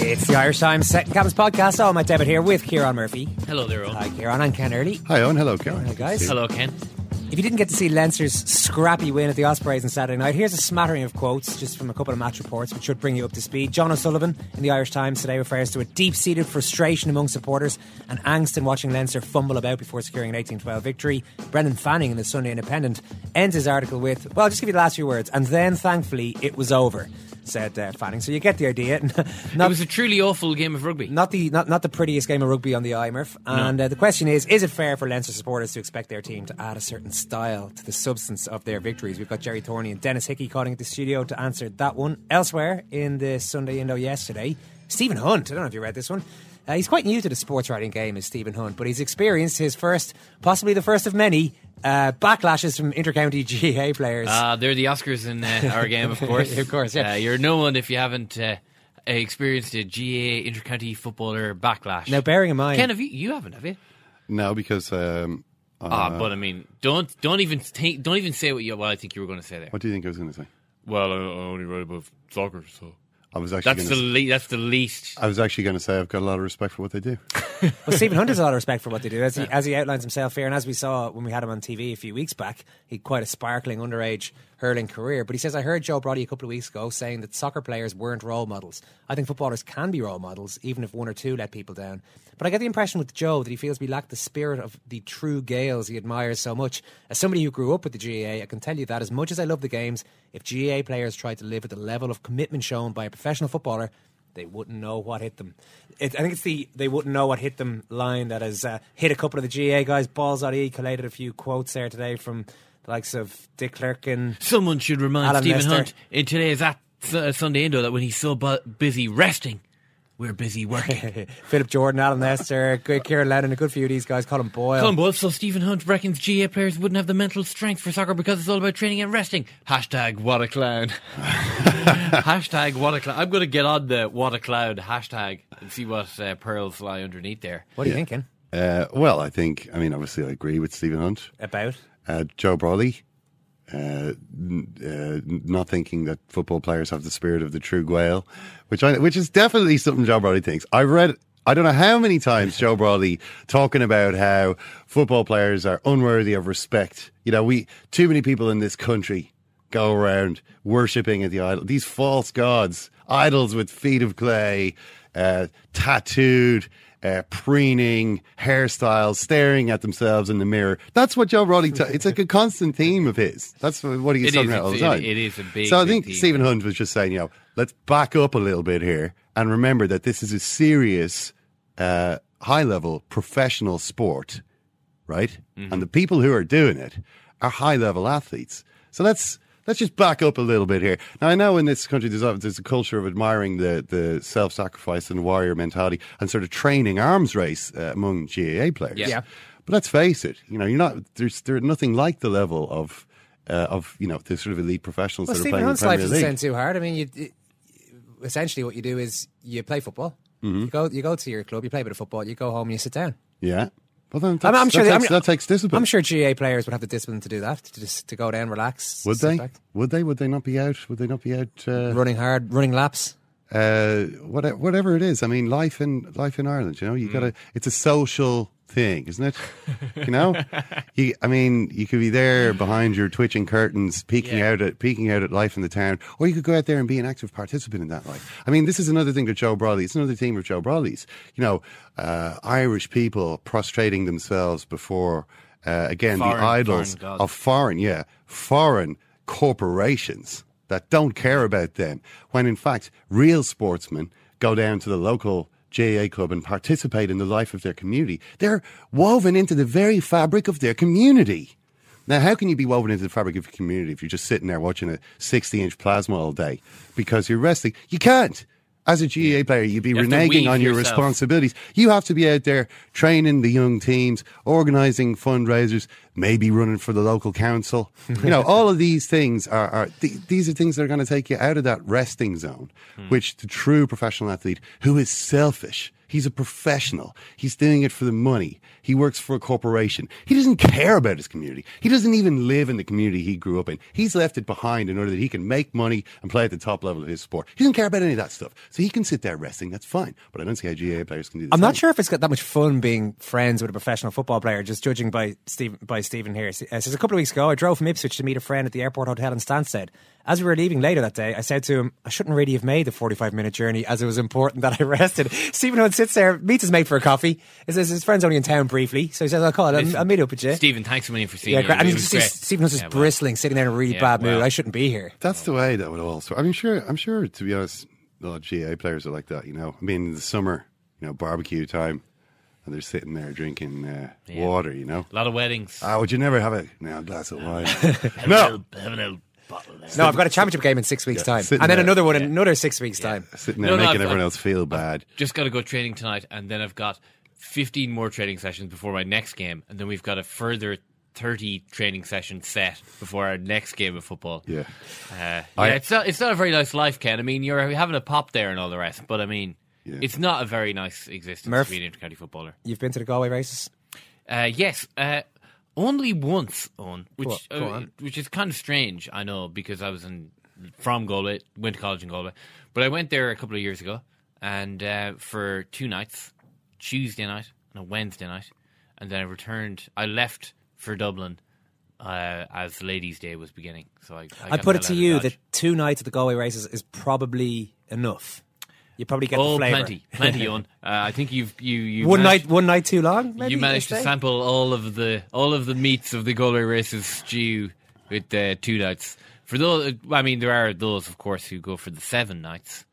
It's the Irish Times Second Captain's Podcast. Oh, my David here with Kieran Murphy. Hello there, Owen. Hi, Kieran. I'm Ken Early. Hi, Owen. Hello, Karen. Hi, guys. Hello, Ken. If you didn't get to see Leinster's scrappy win at the Ospreys on Saturday night, here's a smattering of quotes just from a couple of match reports, which should bring you up to speed. John O'Sullivan in the Irish Times today refers to a deep seated frustration among supporters and angst in watching Leinster fumble about before securing an 18 12 victory. Brendan Fanning in the Sunday Independent ends his article with, Well, I'll just give you the last few words, and then thankfully it was over. Said uh, Fanning, so you get the idea. it was a truly awful game of rugby. Not the not, not the prettiest game of rugby on the Murph. And uh, the question is: Is it fair for Leinster supporters to expect their team to add a certain style to the substance of their victories? We've got Gerry Thornley and Denis Hickie calling at the studio to answer that one. Elsewhere in the Sunday Indo yesterday, Stephen Hunt. I don't know if you read this one. Uh, he's quite new to the sports writing game, is Stephen Hunt, but he's experienced his first, possibly the first of many, uh, backlashes from intercounty GAA players. Uh, they're the Oscars in uh, our game, of course. of course, yeah. Uh, you're no one if you haven't uh, experienced a GAA intercounty footballer backlash. Now, bearing in mind, Ken, have you? You haven't, have you? No, because um, Ah, uh, but I mean, don't don't even think, don't even say what you. Well, I think you were going to say there. what do you think I was going to say? Well, I, I only write about soccer, so I was actually that's going the to. le- that's the least. I was actually going to say I've got a lot of respect for what they do. Well, Stephen Hunt has a lot of respect for what they do, as he, as he outlines himself here, and as we saw when we had him on TV a few weeks back, he had quite a sparkling underage hurling career. But he says, I heard Joe Brolly a couple of weeks ago saying that soccer players weren't role models. I think footballers can be role models, even if one or two let people down. But I get the impression with Joe that he feels we lack the spirit of the true Gaels he admires so much. As somebody who grew up with the GAA, I can tell you that as much as I love the games, if GAA players tried to live at the level of commitment shown by a professional footballer, they wouldn't know what hit them. It, I think it's the they wouldn't know what hit them line that has uh, hit a couple of the GAA guys. Balls.ie collated a few quotes there today from the likes of Dick Clerkin. Someone should remind Alan Stephen Lester. Hunt in today's at, uh, Sunday Indo that when he's so bu- busy resting, we're busy working. Philip Jordan, Alan Lester, good Kieran Lennon, a good few of these guys. Colin Boyle. Colin Boyle, so Stephen Hunt reckons GAA players wouldn't have the mental strength for soccer because it's all about training and resting. Hashtag what a clown. hashtag what a clown. I'm going to get on the what a clown hashtag and see what uh, pearls lie underneath there. What are you thinking Uh, well, I think, I mean, obviously, I agree with Stephen Hunt. about? Uh, Joe Brolly, uh, uh, not thinking that football players have the spirit of the true Gael, which I, which is definitely something Joe Brolly thinks. I read. I don't know how many times Joe Brolly talking about how football players are unworthy of respect. You know, we too many people in this country go around worshipping at the idol. These false gods, idols with feet of clay, uh, tattooed, uh, preening, hairstyles, staring at themselves in the mirror. That's what Joe Brolly. Ta- it's like a constant theme of his. That's what he's It talking is, about all the it- time. it is a big, So I big think theme. Stephen Hunt was just saying, you know, let's back up a little bit here and remember that this is a serious, uh, high level professional sport, right? Mm-hmm. And the people who are doing it are high level athletes. So let's let's just back up a little bit here. Now I know in this country there's a, there's a culture of admiring the the self sacrifice and warrior mentality and sort of training arms race uh, among GAA players. Yeah. Yeah. But let's face it, you know, you're not there's there's nothing like the level of uh, of you know the sort of elite professionals Well, that are Stephen playing in Hunt's the life Premier doesn't League. sound too hard. I mean, you, it- essentially what you do is you play football. Mm-hmm. You go, you go to your club, you play a bit of football, you go home, and you sit down. Yeah. Well, then I'm, I'm sure that, they- takes, I'm- that takes discipline. I'm sure GAA players would have the discipline to do that, to just to go down, relax. Would they? back. Would they? Would they not be out? Would they not be out? Uh, running hard, running laps? uh, whatever, whatever it is. I mean, life in life in Ireland. You know, Mm. you gotta. It's a social thing, isn't it? You know, you, I mean, you could be there behind your twitching curtains, peeking out at peeking out at life in the town, or you could go out there and be an active participant in that life. I mean, this is another thing that Joe Brolly. It's another theme of Joe Brolly's. You know, uh, Irish people prostrating themselves before. Uh, again, Foreign- the idols foreign of foreign, yeah, foreign corporations that don't care about them. When in fact, real sportsmen go down to the local GAA club and participate in the life of their community. They're woven into the very fabric of their community. Now, how can you be woven into the fabric of your community if you're just sitting there watching a 60 inch plasma all day because you're wrestling? You can't. As a GAA player, you'd be You reneging on your yourself. responsibilities. You have to be out there training the young teams, organising fundraisers, maybe running for the local council. you know, all of these things are, are th- these are things that are going to take you out of that resting zone, Hmm. which the true professional athlete who is selfish. He's a professional. He's doing it for the money. He works for a corporation. He doesn't care about his community. He doesn't even live in the community he grew up in. He's left it behind in order that he can make money and play at the top level of his sport. He doesn't care about any of that stuff. So he can sit there resting. That's fine. But I don't see how GAA players can do that. I'm not sure if it's got that much fun being friends with a professional football player, just judging by Steve, by Stephen here. Uh, Says a couple of weeks ago, I drove from Ipswich to meet a friend at the airport hotel in Stansted. As we were leaving later that day, I said to him, I shouldn't really have made the 45 minute journey as it was important that I rested. Stephen Hunt sits there, meets his mate for a coffee. He says his friend's only in town briefly. So he says, I'll call, I'll, Listen, I'll meet up with you. Stephen, thanks a million for seeing yeah, you. great. And you was just see great. Stephen Hunt's just Yeah, well, bristling, sitting there in a really Yeah, bad mood. well. I shouldn't be here. That's the way that would also. I'm sure. I'm sure. To be honest, a lot of GAA players are like that. You know, I mean, in the summer, you know, barbecue time, and they're sitting there drinking uh, Yeah. water. You know, A lot of weddings. ah, would you never have a now glass of wine? No, have a little bottle there. No, I've got a championship game in six weeks' Yeah, time. sitting And then there. another one in another six weeks' time. sitting there No, no, making I've- everyone I've- else feel bad. Just got to go training tonight, and then I've got 15 more training sessions before my next game, and then we've got a further 30 training sessions set before our next game of football. Yeah. Uh, yeah, I- it's not. It's not a very nice life, Ken. I mean, you're having a pop there and all the rest, but I mean, Yeah. it's not a very nice existence Murph? to be an intercounty footballer. You've been to the Galway races? Uh, yes, uh, only once, on which Go- go uh, which is kind of strange. I know because I was in from Galway, went to college in Galway, but I went there a couple of years ago, and uh, for two nights, Tuesday night and a Wednesday night, and then I returned. I left for Dublin uh, as Ladies' Day was beginning. So I, I, I put it to hell out of you that two nights at the Galway races is probably enough. You probably get the oh, flavour. plenty, plenty on. Uh, I think you've you you one managed- night, one night too long. Maybe you managed to sample all of the all of the meats of the Galway races stew with uh, two nights. For those, I mean, there are those, of course, who go for the seven nights.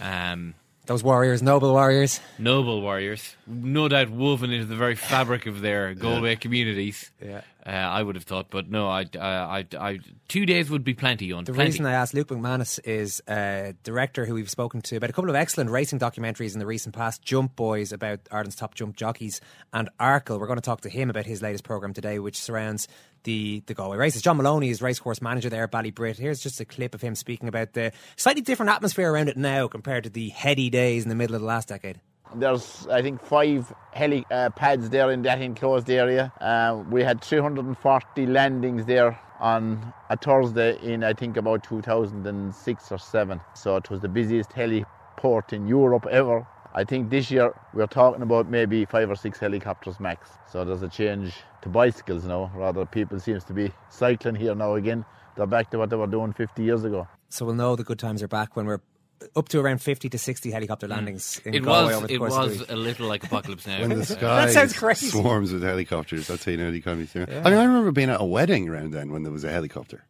Um, Those warriors, noble warriors. noble warriors, no doubt woven into the very fabric of their Galway communities. Yeah. Uh, I would have thought, but no, I, I, I, I, two days would be plenty on. The plenty. reason I asked Luke McManus is a director who we've spoken to about a couple of excellent racing documentaries in the recent past. Jump Boys about Ireland's top jump jockeys, and Arkle. We're going to talk to him about his latest program today, which surrounds the the Galway races. John Moloney is racecourse manager there at Ballybrit. Here's just a clip of him speaking about the slightly different atmosphere around it now compared to the heady days in the middle of the last decade. There's, I think, five heli uh, pads there in that enclosed area. Uh, we had 340 landings there on a Thursday in, I think, about 2006 or 7. So it was the busiest heliport in Europe ever. I think this year we're talking about maybe five or six helicopters max. So there's a change to bicycles now. Rather, people seems to be cycling here now again. They're back to what they were doing 50 years ago. So we'll know the good times are back when we're up to around 50 to 60 helicopter landings in Mm. It Galway was, over the it course of the was week. a little like apocalypse now. When the sky that sounds crazy. swarms with helicopters, that's how you know the economy's doing. I mean, I remember being at a wedding around then when there was a helicopter.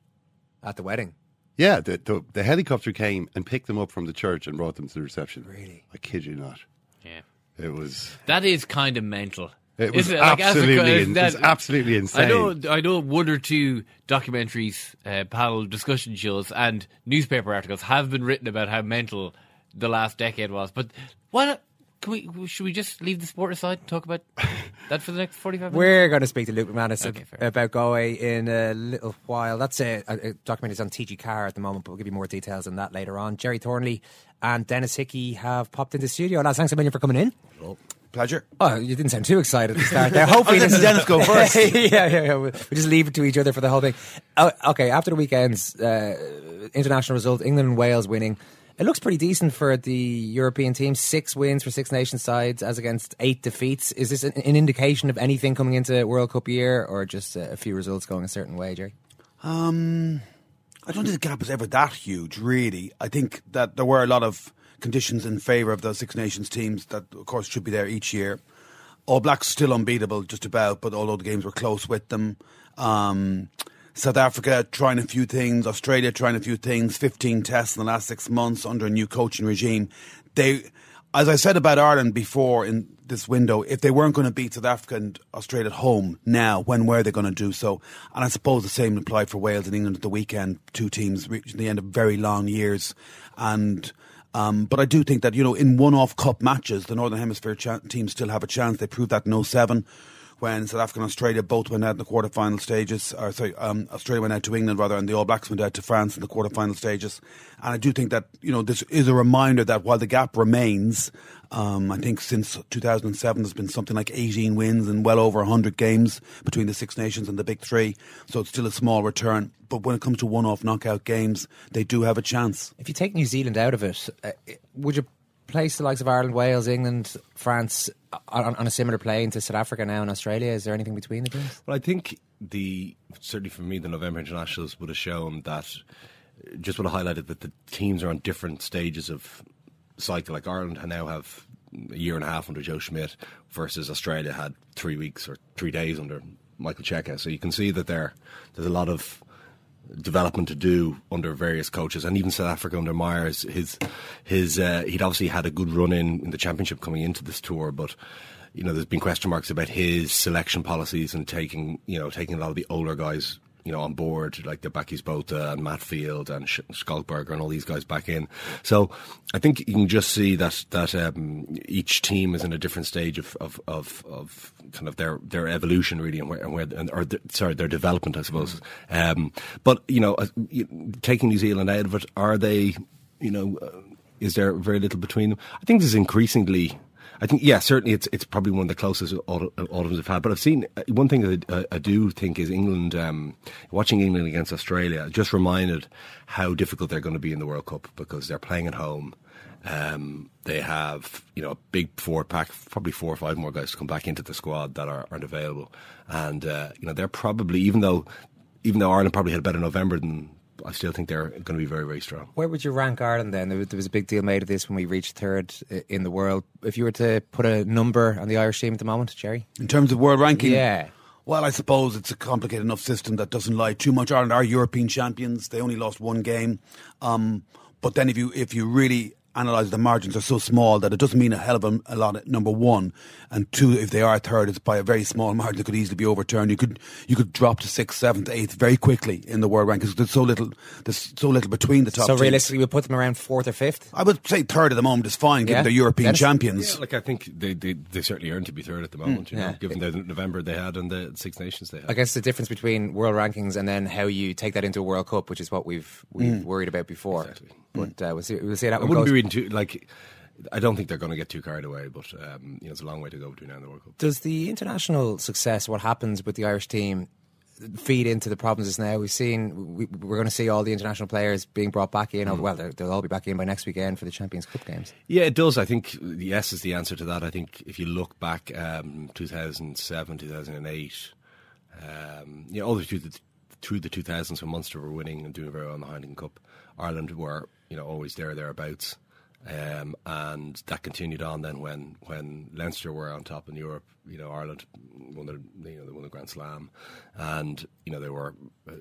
At the wedding. Yeah, the, the, the helicopter came and picked them up from the church and brought them to the reception. Really? I kid you not. yeah. It was. That is kind of mental. It was Isn't Like, as a absolutely, in- that- it was absolutely insane. I know, I know one or two documentaries, uh, panel discussion shows, and newspaper articles have been written about how mental the last decade was. But why not? Can we? Should we just leave the sport aside and talk about That for the next forty-five. minutes? We're going to speak to Luke McManus Okay, about Galway in a little while. That's a, a, a document is on TG4 at the moment, but we'll give you more details on that later on. Gerry Thornley and Denis Hickie have popped into the studio. Lads, thanks a million for coming in. Pleasure. Oh, you didn't sound too excited to start there. Hopefully, this is- Denis go first. yeah, yeah, yeah. We just leave it to each other for the whole thing. Oh, okay, after the weekend's uh, international result, England and Wales winning. It looks pretty decent for the European team. Six wins for Six Nations sides, as against eight defeats. Is this an, an indication of anything coming into World Cup year, or just a few results going a certain way, Gerry? Um, I don't think the gap was ever that huge, really. I think that there were a lot of conditions in favour of those Six Nations teams that, of course, should be there each year. All Blacks still unbeatable, just about, but although the games were close with them. Um, South Africa trying a few things, Australia trying a few things, 15 tests in the last six months under a new coaching regime. They, as I said about Ireland before in this window, if they weren't going to beat South Africa and Australia at home now, when were they going to do so? And I suppose the same applied for Wales and England at the weekend. Two teams reaching the end of very long years. And, um, but I do think that, you know, in one off cup matches, the Northern Hemisphere cha- teams still have a chance. They proved that in 07 when South Africa and Australia both went out in the quarter-final stages. Or sorry, um, Australia went out to England rather, and the All Blacks went out to France in the quarter-final stages. And I do think that you know this is a reminder that while the gap remains, um, I think since 2007 there's been something like 18 wins and well over 100 games between the Six Nations and the Big Three. So it's still a small return. But when it comes to one-off knockout games, they do have a chance. If you take New Zealand out of it, uh, would you place the likes of Ireland, Wales, England, France uh, on, on a similar plane to South Africa now and Australia? Is there anything between the two? Well, I think the certainly for me, the November internationals would have shown that uh, just would have highlighted that the teams are on different stages of cycle. Like Ireland now have a year and a half under Joe Schmidt versus Australia had three weeks or three days under Michael Cheika. So you can see that there there's a lot of development to do under various coaches, and even South Africa under Myers. His his uh, he'd obviously had a good run in in the championship coming into this tour, but you know there's been question marks about his selection policies and taking you know taking a lot of the older guys. You know, on board like the Bakkies Botha and Matfield and Sch- Schalk Burger and all these guys back in. So I think you can just see that that um, each team is in a different stage of, of, of, of kind of their, their evolution really and where, and where and, or the, sorry their development I suppose. Um, but you know, taking New Zealand out of it, are they? You know, uh, is there very little between them? I think there's increasingly. I think, yeah, certainly it's it's probably one of the closest autumn- autumns have had. But I've seen uh, one thing that I, I do think is England, um, watching England against Australia, just reminded how difficult they're going to be in the World Cup because they're playing at home. Um, they have, you know, a big four pack, probably four or five more guys to come back into the squad that are, aren't available. And, uh, you know, they're probably, even though, even though Ireland probably had a better November than, I still think they're going to be very, very strong. Where would you rank Ireland then? There was, there was a big deal made of this when we reached third in the world. If you were to put a number on the Irish team at the moment, Gerry? In terms of world ranking? Yeah. Well, I suppose it's a complicated enough system that doesn't lie too much. Ireland are European champions. They only lost one game. Um, but then if you if you really analyse the margins are so small that it doesn't mean a hell of a, a lot number one. And two, if they are third, it's by a very small margin that could easily be overturned. You could you could drop to sixth, seventh, eighth very quickly in the world rankings. There's so little there's so little between the top so realistically, we put them around fourth or fifth? I would say third at the moment is fine, given Yeah? they're European Denis? champions. Yeah, like I think they, they, they certainly earned to be third at the moment, you know, yeah. given the November they had and the Six Nations they had. I guess the difference between world rankings and then how you take that into a World Cup, which is what we've we've Mm. worried about before. But uh, we'll see. We'll see how I that one wouldn't goes. be reading too like. I don't think they're going to get too carried away, but um, you know, it's a long way to go between now and the World Cup. Does the international success, what happens with the Irish team, feed into the problems is now? We've seen we, we're going to see all the international players being brought back in. Mm. Well, they'll, they'll all be back in by next weekend for the Champions Cup games. Yeah, it does. I think yes is the answer to that. I think if you look back, um, 2007, 2008, um, you know, all the through the through the 2000s when Munster were winning and doing very well in the Heineken Cup, Ireland were you know always there thereabouts. Um, and that continued on then when, when Leinster were on top in Europe. You know, Ireland won the you know they won the Grand Slam, and you know they were. Uh,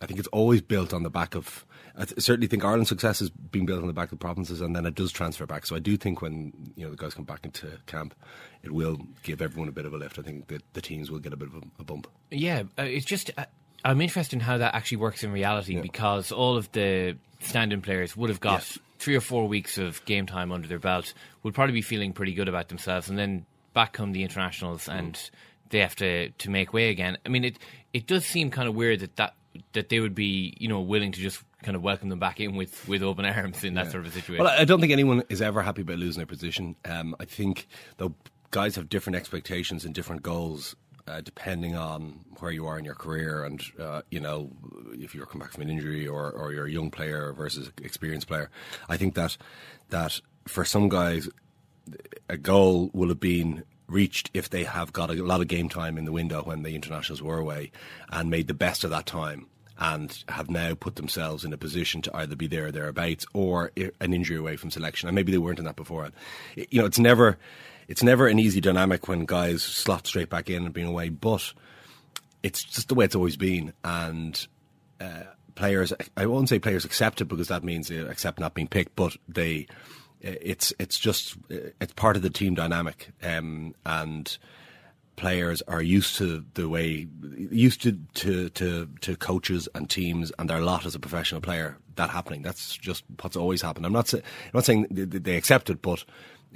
I think it's always built on the back of. I th- certainly think Ireland's success has been built on the back of the provinces, and then it does transfer back. So I do think when you know the guys come back into camp, it will give everyone a bit of a lift. I think that the teams will get a bit of a, a bump. Yeah, uh, it's just uh, I'm interested in how that actually works in reality because all of the stand-in players would have got three or four weeks of game time under their belt, would probably be feeling pretty good about themselves, and then back come the internationals and they have to, to make way again. I mean, it it does seem kind of weird that, that that they would be you know willing to just kind of welcome them back in with, with open arms in that sort of a situation. Well, I don't think anyone is ever happy about losing their position. Um, I think though guys have different expectations and different goals. Uh, depending on where you are in your career, and uh, you know, if you're coming back from an injury or, or you're a young player versus experienced player, I think that that for some guys, a goal will have been reached if they have got a lot of game time in the window when the internationals were away and made the best of that time and have now put themselves in a position to either be there or thereabouts or an injury away from selection. And maybe they weren't in that before you know it's never it's never an easy dynamic when guys slot straight back in and being away but it's just the way it's always been and uh, players I won't say players accept it because that means they accept not being picked but they it's it's just it's part of the team dynamic, um, and players are used to the way used to, to to to coaches and teams and their lot as a professional player that happening. That's just what's always happened. I'm not say, I'm not saying they accept it, but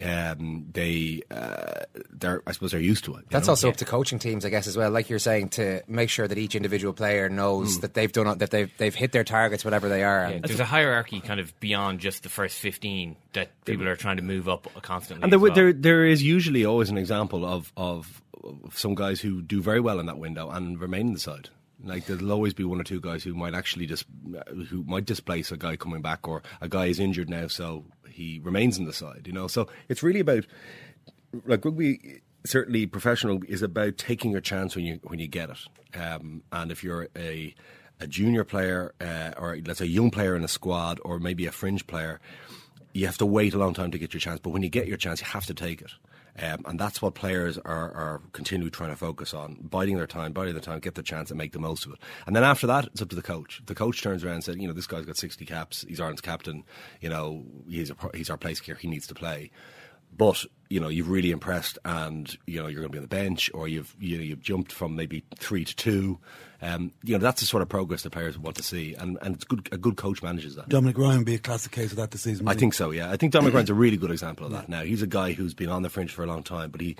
um, they uh, they're I suppose they're used to it. That's know? also yeah. up to coaching teams, I guess, as well. Like you're saying, to make sure that each individual player knows mm. that they've done that they've they've hit their targets, whatever they are. Yeah, there's a hierarchy kind of beyond just the first 15 that people are trying to move up constantly. And there, well. there there is usually always an example of of some guys who do very well in that window and remain in the side. Like there'll always be one or two guys who might actually just who might displace a guy coming back, or a guy is injured now, so he remains in the side. You know, so it's really about like rugby. Certainly, professional is about taking your chance when you when you get it. Um, and if you're a a junior player, uh, or let's say a young player in a squad, or maybe a fringe player, you have to wait a long time to get your chance. But when you get your chance, you have to take it. Um, and that's what players are, are continually trying to focus on, biding their time, biding their time, get the chance and make the most of it. And then after that, it's up to the coach. The coach turns around and says, you know, this guy's got 60 caps, he's Ireland's captain, you know, he's, a, he's our place here, he needs to play. But you know you've really impressed, and you know you're going to be on the bench, or you've you know you've jumped from maybe three to two. Um, you know that's the sort of progress the players want to see, and, and it's good. A good coach manages that. Dominic Ryan would be a classic case of that this season. I think so. Yeah, I think Dominic Ryan's a really good example of that. Now he's a guy who's been on the fringe for a long time, but he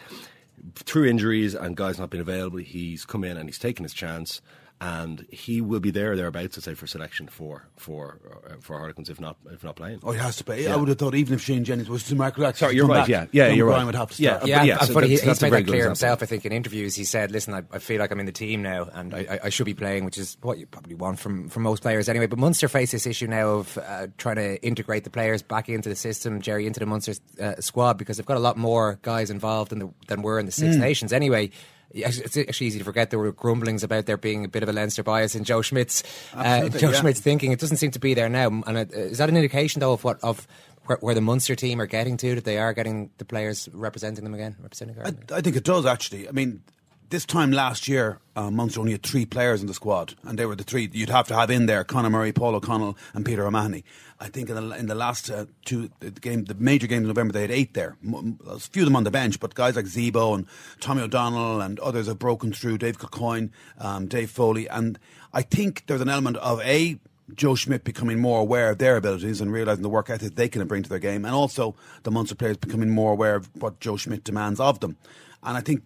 through injuries and guys not being available, he's come in and he's taken his chance and he will be there thereabouts to say for selection for for uh, for Harlequins if not if not playing. Oh, he has to play. Yeah. I would have thought even if Shane Jennings was to Mark Lax, sorry, you're right. Back, yeah, yeah, you're Brian right. Would have to start. Yeah, yeah, yeah. so he, that's, he's that's made that clear example. himself. I think in interviews he said, "Listen, I, I feel like I'm in the team now, and I, I, I, should be playing," which is what you probably want from from most players anyway. But Munster face this issue now of uh, trying to integrate the players back into the system, Gerry, into the Munster uh, squad because they've got a lot more guys involved the, than were in the Six Mm. Nations anyway it's actually easy to forget there were grumblings about there being a bit of a Leinster bias in Joe Schmidt's uh, Joe yeah. Schmidt's thinking. It doesn't seem to be there now. And it, is that an indication though of what of where, where the Munster team are getting to? That they are getting the players representing them again, representing I, Ireland. I think it does actually. I mean, this time last year, uh, Munster only had three players in the squad, and they were the three you'd have to have in there: Conor Murray, Paul O'Connell, and Peter O'Mahony. I think in the, in the last uh, two the game, the major game in November, they had eight there. A few of them on the bench, but guys like Zebo and Tommy O'Donnell and others have broken through. Dave Kilcoyne, um, Dave Foley, and I think there's an element of a Joe Schmidt becoming more aware of their abilities and realizing the work ethic they can bring to their game, and also the Munster players becoming more aware of what Joe Schmidt demands of them. And I think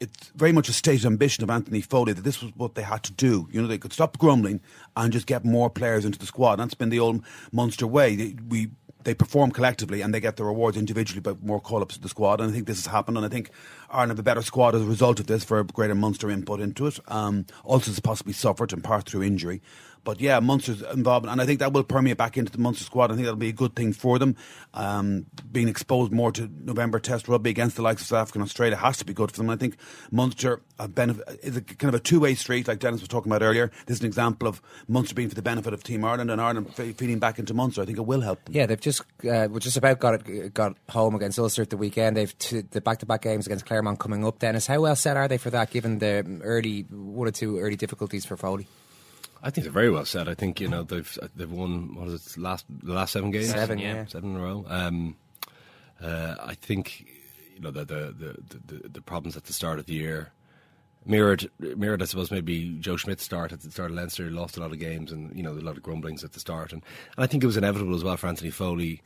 it's very much a stated ambition of Anthony Foley that this was what they had to do. You know, they could stop grumbling and just get more players into the squad. And That's been the old Munster way. They, we they perform collectively and they get the rewards individually by more call ups to the squad. And I think this has happened. And I think Ireland have a better squad as a result of this for a greater Munster input into it. Um, also, has possibly suffered in part through injury. But yeah, Munster's involved, and I think that will permeate back into the Munster squad. I think that'll be a good thing for them. Um, being exposed more to November Test rugby against the likes of South Africa and Australia has to be good for them. I think Munster benefit, is a kind of a two way street, like Denis was talking about earlier. This is an example of Munster being for the benefit of Team Ireland and Ireland fe- feeding back into Munster. I think it will help them. Yeah, they've just uh, just about got it, got home against Ulster at the weekend. They've t- the back to back games against Clermont coming up. Denis, how well set are they for that? Given the early one or two early difficulties for Foley. I think they're very well set. I think you know they've they've won what is it last the last seven games Seven, yeah. seven in a row. Um, uh, I think you know the the, the the the problems at the start of the year mirrored mirrored I suppose maybe Joe Schmidt's start at the start of Leinster lost a lot of games and you know a lot of grumblings at the start and, and I think it was inevitable as well for Anthony Foley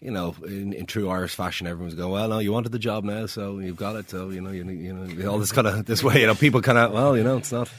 you know, in, in true Irish fashion, everyone's going, well, no, you wanted the job now, so you've got it. So you know, you, you know, all this kind of this way. You know, people kind of, well, you know, it's not.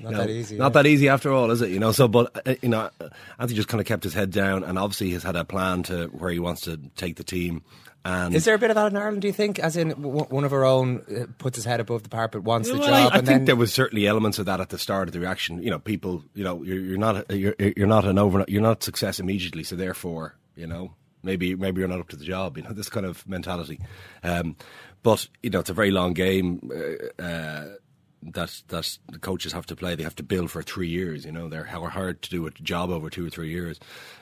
Not you know, that easy, Not yeah. that easy after all, is it? You know. So, but uh, you know, Anthony just kind of kept his head down, and obviously has had a plan to where he wants to take the team. And Is there a bit of that in Ireland? Do you think, as in w- one of our own uh, puts his head above the parapet, wants the job, I, I think then there was certainly elements of that at the start of the reaction. You know, people, you know, you're, you're not you're you're not an over you're not success immediately, so therefore, you know, maybe maybe you're not up to the job. You know, this kind of mentality. Um, but you know, it's a very long game. Uh, uh, that that the coaches have to play. They have to build for three years. You know, they're how hard to do a job over two or three years.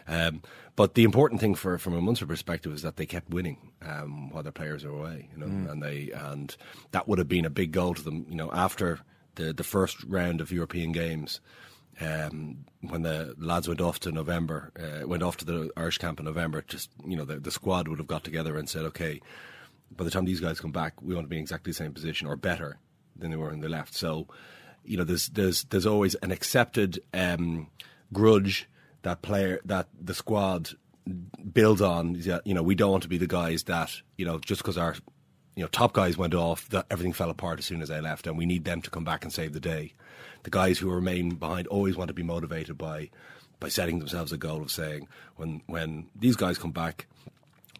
Um, but the important thing for from a Munster perspective is that they kept winning um, while their players were away. You know, Mm. and they and that would have been a big goal to them. You know, after the the first round of European games. Um, when the lads went off to November, uh, went off to the Irish camp in November, just you know the, the squad would have got together and said, okay, by the time these guys come back, we want to be in exactly the same position or better than they were when they left. So, you know, there's there's there's always an accepted um, grudge that player that the squad builds on. You know, we don't want to be the guys that you know just because our you know top guys went off, that everything fell apart as soon as they left, and we need them to come back and save the day. The guys who remain behind always want to be motivated by by setting themselves a goal of saying when when these guys come back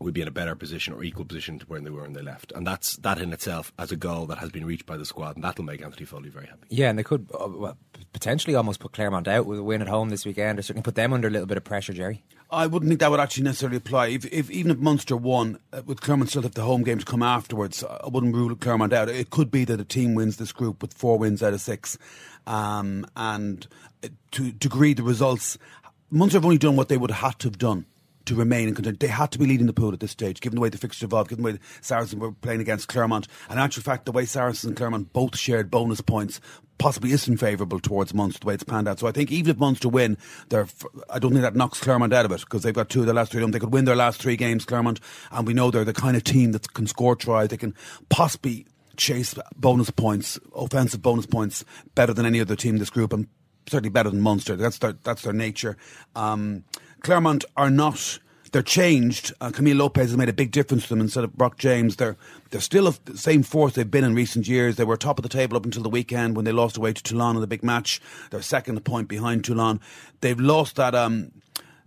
we'd be in a better position or equal position to where they were when they left. And that's that in itself as a goal that has been reached by the squad, and that'll make Anthony Foley very happy. yeah, and they could uh, well, potentially almost put Clermont out with a win at home this weekend, or certainly put them under a little bit of pressure, Gerry. I wouldn't think that would actually necessarily apply. If, if even if Munster won, uh, with Clermont still have the home games come afterwards, I wouldn't rule Clermont out. It could be that a team wins this group with four wins out of six, um, and uh, to degree the results, Munster have only done what they would have had to have done to remain in contention. They had to be leading the pool at this stage, given the way the fixture evolved, given the way Saracens were playing against Clermont. And actual fact, the way Saracens and Clermont both shared bonus points possibly isn't favourable towards Munster the way it's panned out. So I think even if Munster win, they're, I don't think that knocks Clermont out of it because they've got two of their last three. They could win their last three games, Clermont, and we know they're the kind of team that can score tries. They can possibly chase bonus points, offensive bonus points, better than any other team in this group, and certainly better than Munster. That's their that's their nature. Um, Clermont are not. They're changed. Uh, Camille Lopez has made a big difference to them instead of Brock James. They're they're still of the same force they've been in recent years. They were top of the table up until the weekend when they lost away to Toulon in the big match. They're second point behind Toulon. They've lost that um,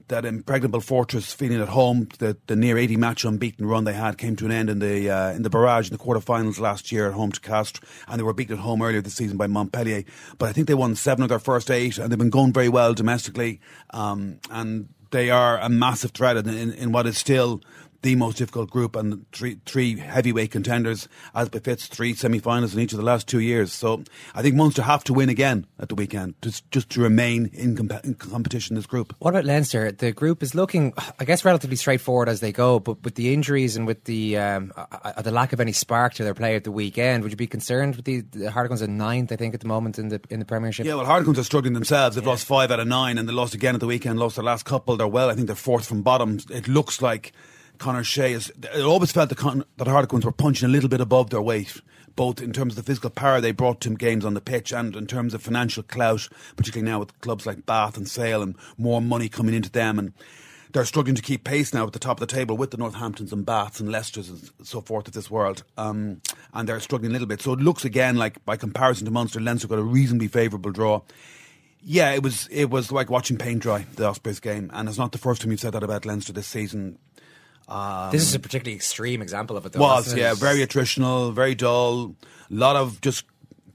that impregnable fortress feeling at home. The, the near 80 match unbeaten run they had came to an end in the uh, in the barrage in the quarterfinals last year at home to Castres, and they were beaten at home earlier this season by Montpellier. But I think they won seven of their first eight, and they've been going very well domestically. Um, and they are a massive threat in, in, what is still the most difficult group and three three heavyweight contenders as befits three semi-finals in each of the last two years. So I think Munster have to win again at the weekend just just to remain in, comp- in competition in this group. What about Leinster? The group is looking, I guess, relatively straightforward as they go, but with the injuries and with the um, uh, the lack of any spark to their play at the weekend, would you be concerned with the, the Harlequins at ninth? I think at the moment in the in the Premiership. Yeah, well, Harlequins are struggling themselves. They've lost five out of nine, and they lost again at the weekend. Lost their last couple. They're well. I think they're fourth from bottom. It looks like Conor O'Shea is. It always felt that, Con, that Harlequins were punching a little bit above their weight, both in terms of the physical power they brought to games on the pitch, and in terms of financial clout, particularly now with clubs like Bath and Sale and more money coming into them and. They're struggling to keep pace now at the top of the table with the Northamptons and Baths and Leicesters and so forth of this world. Um, and they're struggling a little bit. So it looks again like, by comparison to Munster, Leinster got a reasonably favourable draw. Yeah, it was it was like watching paint dry the Ospreys game, and it's not the first time you've said that about Leinster this season. Um, this is a particularly extreme example of it. Though, was wasn't it? yeah, very attritional, very dull. A lot of just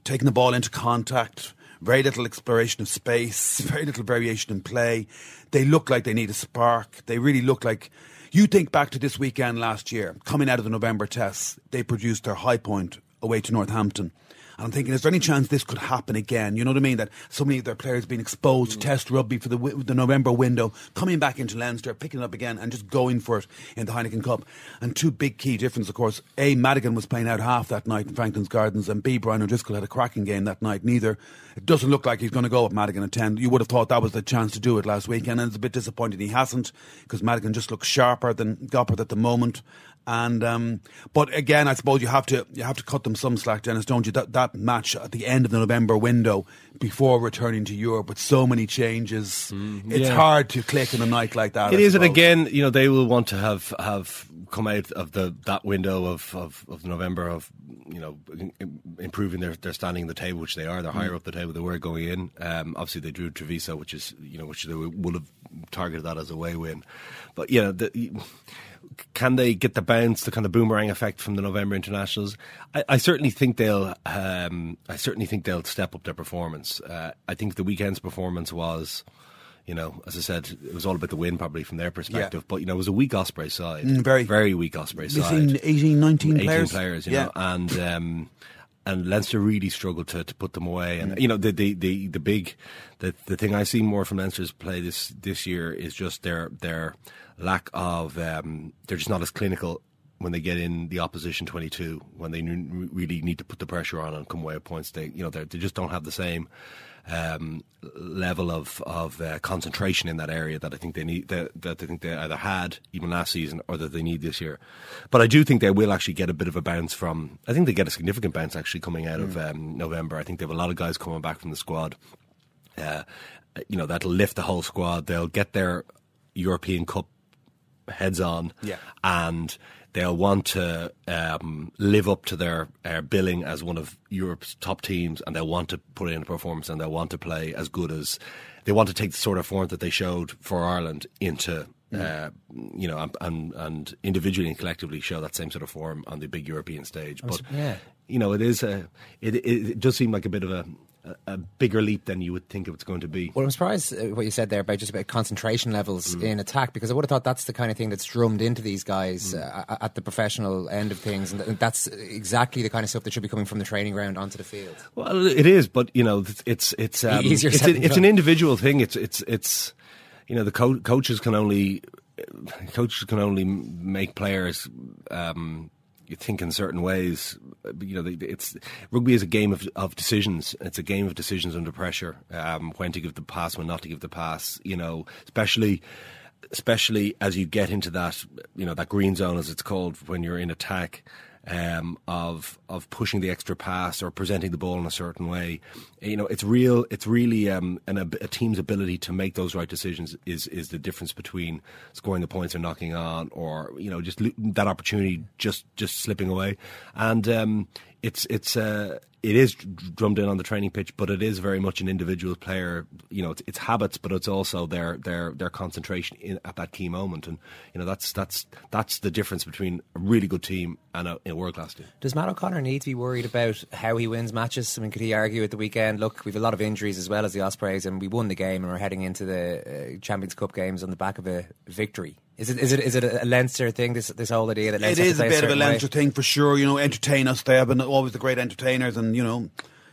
taking the ball into contact. Very little exploration of space. Very little variation in play. They look like they need a spark. They really look like. You think back to this weekend last year, coming out of the November tests, they produced their high point away to Northampton. And I'm thinking, is there any chance this could happen again? You know what I mean? That so many of their players being exposed to mm. test rugby for the the November window, coming back into Leinster, picking it up again, and just going for it in the Heineken Cup. And two big key differences, of course. A, Madigan was playing out half that night in Franklin's Gardens, and B, Brian O'Driscoll had a cracking game that night. Neither. It doesn't look like he's going to go with Madigan at 10. You would have thought that was the chance to do it last weekend, and it's a bit disappointing he hasn't, because Madigan just looks sharper than Gopperth at the moment. And um, but again, I suppose you have to you have to cut them some slack, Denis, don't you? That that match at the end of the November window before returning to Europe with so many changes, it's Yeah. hard to click in a night like that. It I is, and again, you know, they will want to have have come out of the that window of of, of November of you know improving their, their standing in the table, which they are. They're higher Mm. up the table. They were going in. Um, obviously, they drew Treviso, which is you know which they would have targeted that as a way win. But yeah, the, can they get the bounce, the kind of boomerang effect from the November internationals? I, I certainly think they'll. Um, I certainly think they'll step up their performance. Uh, I think the weekend's performance was. You know, as I said, it was all about the win, probably from their perspective. But you know, it was a weak Osprey side, Mm, very. very weak Osprey side. 18, 19 18 players. you Yeah. know, and um, and Leinster really struggled to, to put them away. And Mm. you know, the the the, the big the the thing I see more from Leinster's play this this year is just their their lack of um, they're just not as clinical when they get in the opposition 22 when they n- really need to put the pressure on and come away with points they you know they're- just don't have the same um, level of of uh, concentration in that area that I think they need that, that I think they either had even last season or that they need this year. But I do think they will actually get a bit of a bounce from. I think they get a significant bounce actually coming out of um, November. I think they have a lot of guys coming back from the squad. Uh, you know that'll lift the whole squad. They'll get their European Cup heads on, Yeah. and they'll want to um, live up to their uh, billing as one of Europe's top teams, and they'll want to put in a performance, and they'll want to play as good as they want to take the sort of form that they showed for Ireland into. Uh, you know, and, and and individually and collectively show that same sort of form on the big European stage. But yeah. you know, it is a it, it, it does seem like a bit of a, a bigger leap than you would think it's going to be. Well, I'm surprised uh, what you said there about just about concentration levels Mm. in attack because I would have thought that's the kind of thing that's drummed into these guys Mm. uh, at the professional end of things, and that's exactly the kind of stuff that should be coming from the training ground onto the field. Well, it is, but you know, it's it's it's um, it's, it's an individual thing. It's it's it's you know the co- coaches can only coaches can only make players um, you think in certain ways. You know, it's rugby is a game of of decisions. It's a game of decisions under pressure. Um, when to give the pass, when not to give the pass. You know, especially especially as you get into that, you know, that green zone as it's called when you're in attack. Um, of of pushing the extra pass or presenting the ball in a certain way, you know, it's real. It's really um, an, a team's ability to make those right decisions is is the difference between scoring the points or knocking on, or you know, just that opportunity just just slipping away. And um, it's it's uh, it is drummed in on the training pitch, but it is very much an individual player. You know, it's, it's habits, but it's also their their their concentration in, at that key moment, and you know that's that's that's the difference between a really good team and a, a world class team. Does Matt O'Connor need to be worried about how he wins matches? I mean, could he argue at the weekend? Look, we've a lot of injuries as well as the Ospreys, and we won the game, and we're heading into the uh, Champions Cup games on the back of a victory. Is it is it is it a Leinster thing? This this whole idea that It Leinster have is a bit of a certain way? Leinster thing for sure. You know, entertain us. They have been always the great entertainers, and you know,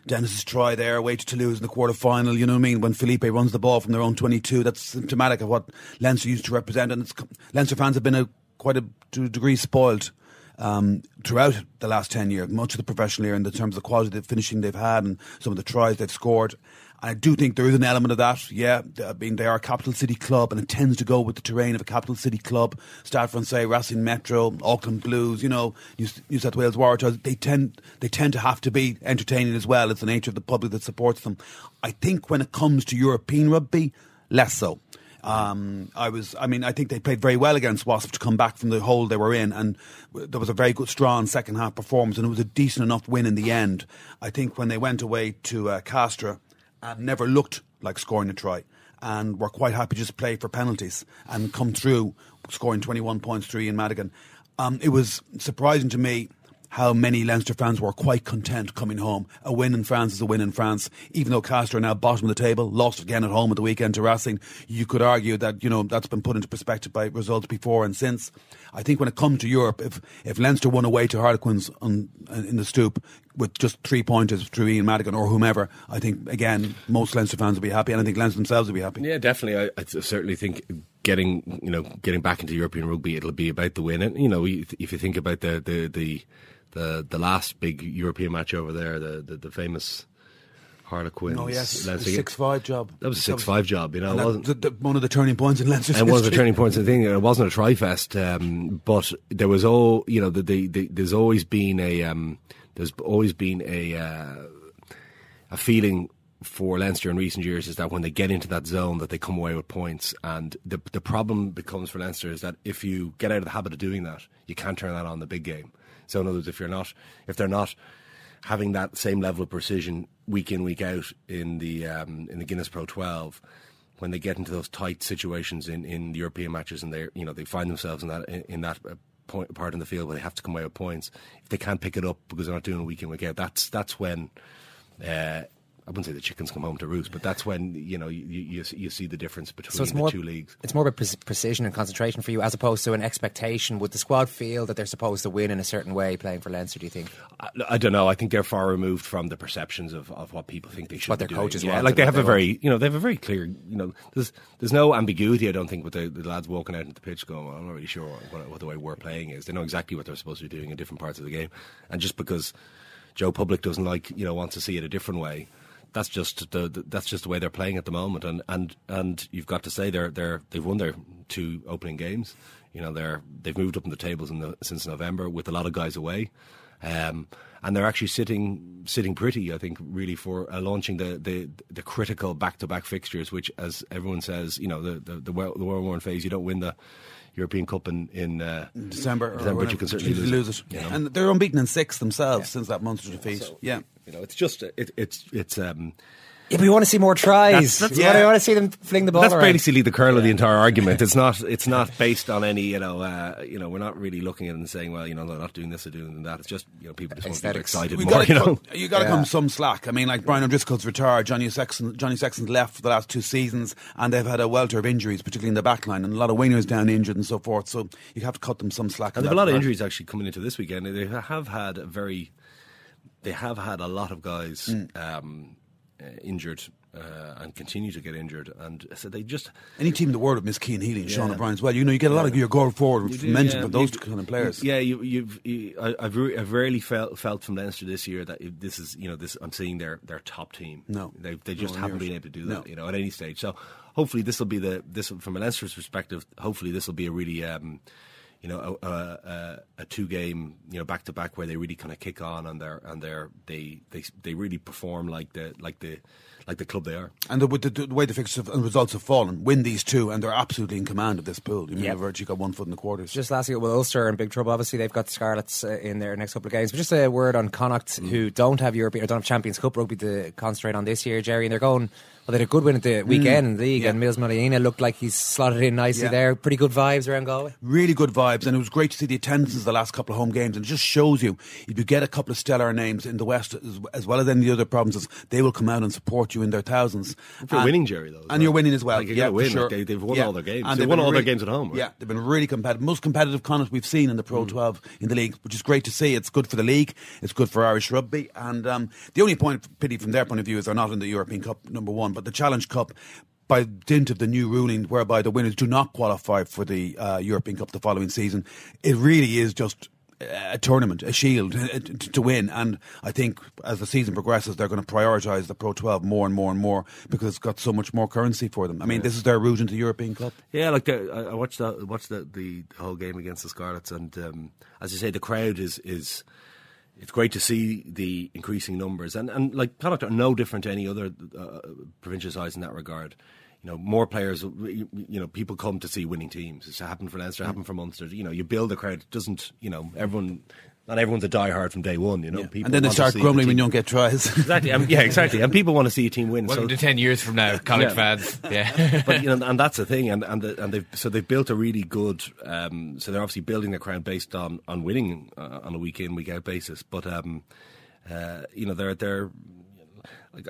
Denis's try there, waited to Toulouse in the quarter final. You know what I mean? When Felipe runs the ball from their own twenty-two, that's symptomatic of what Leinster used to represent. And it's, Leinster fans have been a, quite a to a degree spoiled. Um, throughout the last 10 years, much of the professional era in the terms of the quality of the finishing they've had and some of the tries they've scored. I do think there is an element of that. Yeah, I mean they are a capital city club, and it tends to go with the terrain of a capital city club. Stade Francais, Racing Metro, Auckland Blues. You know, New, New South Wales Warriors. They tend they tend to have to be entertaining as well. It's the nature of the public that supports them. I think when it comes to European rugby, less so. Um, I was, I mean, I think they played very well against Wasp to come back from the hole they were in, and there was a very good, strong second half performance, and it was a decent enough win in the end. I think when they went away to uh, and never looked like scoring a try, and were quite happy to just play for penalties and come through scoring 21 points three in Madigan. Um, it was surprising to me how many Leinster fans were quite content coming home. A win in France is a win in France. Even though Castres are now bottom of the table, lost again at home at the weekend to Racing, you could argue that, you know, that's been put into perspective by results before and since. I think when it comes to Europe, if, if Leinster won away to Harlequins on, uh, in the stoop with just three pointers through Ian Madigan or whomever, I think, again, most Leinster fans will be happy, and I think Leinster themselves will be happy. Yeah, definitely. I, I certainly think getting you know getting back into European rugby, it'll be about the win. And you know, if you think about the the the the, the last big European match over there, the the, the famous Harlequins. Oh yes, Leinster. six five job. That was a six five job, you know. It that- wasn't, the- the- one of the turning points in Leinster's and one of the turning points in the thing. It wasn't a trifest, um, but there was all you know. The, the, the, there's always been a um, there's always been a uh, a feeling for Leinster in recent years is that when they get into that zone that they come away with points and the the problem becomes for Leinster is that if you get out of the habit of doing that you can't turn that on the big game so in other words if you're not if they're not having that same level of precision week in week out in the um, in the Guinness Pro 12 when they get into those tight situations in, in European matches and they you know they find themselves in that in, in that uh, point, part in the field where they have to come away with points. If they can't pick it up because they're not doing it week in week out that's that's when uh, I wouldn't say the chickens come home to roost, but that's when you know you you, you see the difference between So the more two leagues. It's more about pre- precision and concentration for you, as opposed to an expectation. Would the squad feel that they're supposed to win in a certain way playing for Leinster? Do you think? I, I don't know. I think they're far removed from the perceptions of, of what people think they should. What be their doing. coaches yeah, want like they have what a they very, you know, they have a very clear, you know, there's there's no ambiguity. I don't think with the, the lads walking out into the pitch going, well, I'm not really sure what, what the way we're playing is. They know exactly what they're supposed to be doing in different parts of the game, and just because Joe Public doesn't like, you know, wants to see it a different way. That's just the, that's just the way they're playing at the moment, and, and, and you've got to say they're they're they've won their two opening games. You know they're they've moved up in the tables in the, since November with a lot of guys away. Um, and they're actually sitting sitting pretty, I think, really for uh, launching the, the, the critical back to back fixtures, which, as everyone says, you know, the the, the, well, the well worn phase. You don't win the European Cup in in uh, December, or December, but you can certainly Usually lose, it. it. you know. And they're unbeaten in six themselves since that monster defeat. So, yeah, you know, it's just it, it's it's um. Yeah, but we want to see more tries. That's- that's- we, want to, want to see them fling the ball That's around. basically the kernel of the entire argument. It's not. It's not based on any. You know. Uh, you know. We're not really looking at it and saying, well, you know, they're not doing this or doing that. It's just you know, people just want to be excited We more. gotta You know. cut- you got to Yeah. come some slack. I mean, like Brian O'Driscoll's retired, Johnny Sexton, Johnny Sexton's left for the last two seasons, and they've had a welter of injuries, particularly in the back line, and a lot of wingers down injured and so forth. So you have to cut them some slack. And in there have a lot that of injuries actually coming into this weekend. They have had a very, they have had a lot of guys Mm. um, injured uh, and continue to get injured, and so they just Any team in the world would miss Cian Healy and Sean O'Brien as well. You know, you get a lot of your goal forward You do, mentioned yeah. for those You- kind of players. Yeah, you, you've. You, I, I've, re- I've rarely felt felt from Leinster this year that this is you know this. I'm seeing their their top team. No. they they just No, haven't been able to do No. that. You know, at any stage. So hopefully this will be the this from a Leinster's perspective. Hopefully this will be a really. Um, you know, a, a, a, a two game, you know, back to back where they really kind of kick on and they're and they're they they they really perform like the like the like the club they are. And the, with the, the way the fixtures and results have fallen, win these two, and they're absolutely in command of this pool. You mean, Yep. they've virtually got one foot in the quarters. Just last year with Ulster in big trouble. Obviously, they've got the Scarlets uh, in their next couple of games. But just a word on Connacht, Mm. who don't have European or don't have Champions Cup rugby to concentrate on this year, Gerry. And they're going. Well, they had a good win at the weekend in the league, and Mils Muliaina looked like he's slotted in nicely Mm. Yeah. there. Pretty good vibes around Galway. really good vibes, and it was great to see the attendance of the last couple of home games. And it just shows you if you get a couple of stellar names in the West, as, as well as any of the other provinces, they will come out and support you in their thousands. If you're And- winning, Gerry, though, and well. you're winning as well. Like, you yeah, gotta win. sure. Like, they- they've won Yeah. all their games. And They've they've won been all their games at home, right? Yeah, they've been really competitive, most competitive Connacht we've seen in the Mm. Pro 12 in the league, which is great to see. It's good for the league, it's good for Irish rugby, and um, the only point pity from their point of view is they're not in the European Cup number one, but the Challenge Cup. By dint of the new ruling, whereby the winners do not qualify for the uh, European Cup the following season, it really is just a tournament, a shield uh, to, win. And I think as the season progresses, they're going to prioritise the Pro 12 more and more and more because it's got so much more currency for them. I mean, Yeah. this is their route into the European Cup. Yeah, like the, I I watched that, watched the, the whole game against the Scarlets, and um, as you say, the crowd is is. It's great to see the increasing numbers, and and like Connacht are no different to any other uh, provincial sides in that regard. You know, more players. You know, people come to see winning teams. It's happened for Leinster, happened for Munster. You know, you build a crowd. It doesn't you know everyone? Not everyone's a diehard from day one. You know, people and then they start see the grumbling when you don't get tries. Exactly. Yeah, exactly. And people want to see a team win. Welcome so to 10 years from now, Connacht fans. Yeah. but you know, and that's the thing, and and, the, and they've so they've built a really good. Um, so they're obviously building their crown based on on winning uh, on a week in week out basis. But um, uh, you know, they're they're like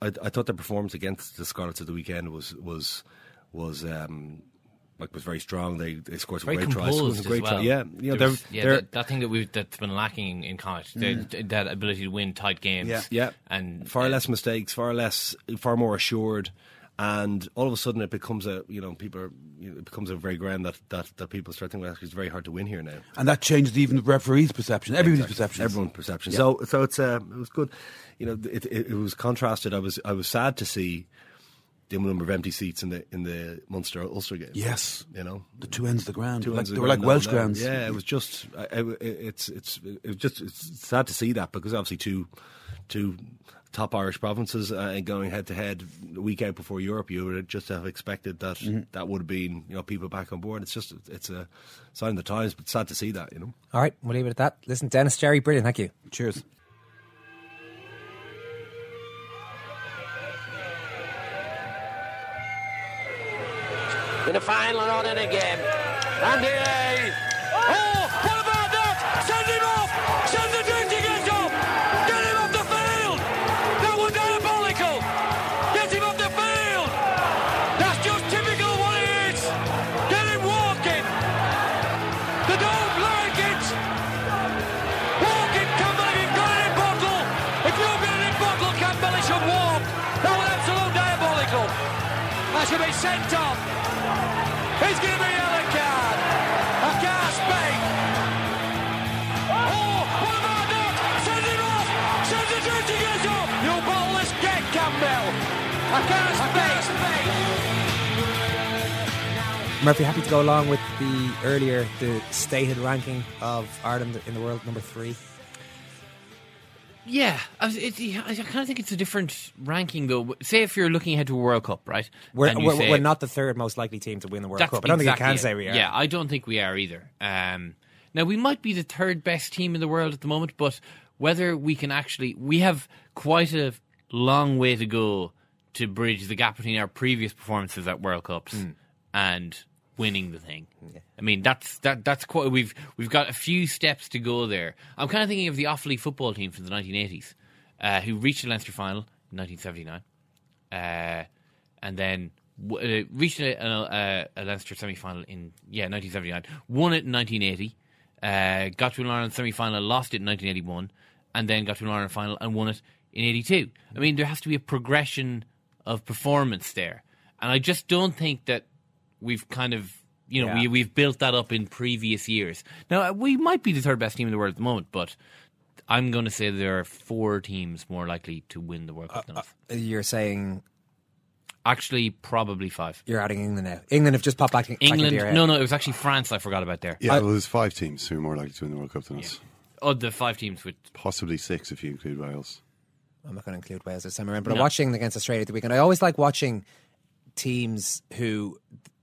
I, I thought their performance against the Scarlets at the weekend was was was. Um, like was very strong. They they scored some Very great tries. composed Some as great well. tries. Yeah, you know, they're, was- yeah, they're that, that thing that we've that's been lacking in college, Mm. that ability to win tight games. yeah, and far less mistakes, far less, far more assured, and all of a sudden it becomes a you know people are, you know, it becomes a very ground that, that, that people start thinking well, actually it's very hard to win here now. And that changes even the referee's perception, everybody's perception. Everyone's perception. Yeah. So so it's uh, it was good. You know, it, it, it was contrasted. I was I was sad to see the number of empty seats in the in the Munster Ulster game. Yes, you know the two ends of the ground. Two They were ends like, of they the were like Welsh up grounds. Yeah, it was just I, I, it's it's it just it's sad to see that because obviously two two top Irish provinces uh, and going head to head a week out before Europe, you would just have expected that Mhm. that would have been you know people back on board. It's just it's a sign of the times, but sad to see that you know. All right, we'll leave it at that. Listen, Denis, Gerry, brilliant. Thank you. Cheers. In the final and on in again. And here, oh, what about that? Send him off! Send the Murphy, happy to go along with the earlier, the stated ranking of Ireland in the world, number three. Yeah, I, was, it, I kind of think it's a different ranking though. Say if you're looking ahead to a World Cup, right? We're, we're, say- we're not the third most likely team to win the World Cup. I don't exactly think you can say we are. Yeah, I don't think we are either. Um, now we might be the third best team in the world at the moment, but whether we can actually, we have quite a long way to go to bridge the gap between our previous performances at World Cups Mm. and winning the thing. I mean, that's that that's quite. We've we've got a few steps to go there. I'm kind of thinking of the Offaly football team from the 1980s, uh, who reached the Leinster final in 1979 uh, and then w- uh, reached a, a, a Leinster semi final in yeah 1979, won it in 1980, uh, got to an Ireland semi final, lost it in 1981, and then got to an Ireland final and won it in 82. I mean, there has to be a progression of performance there, and I just don't think that we've kind of you know Yeah. we, we've built that up in previous years. Now uh, we might be the third best team in the world at the moment, but. I'm going to say there are four teams more likely to win the World Cup than us. You're saying Actually, probably five. you're adding England now. England have just popped back, back into England. your head. No, no, it was actually France. I forgot about there. Yeah, well, there's five teams who are more likely to win the World Cup than us. Oh, the five teams with Possibly six if you include Wales. I'm not going to include Wales this time around, but I'm watching against Australia at the weekend. I always like watching teams who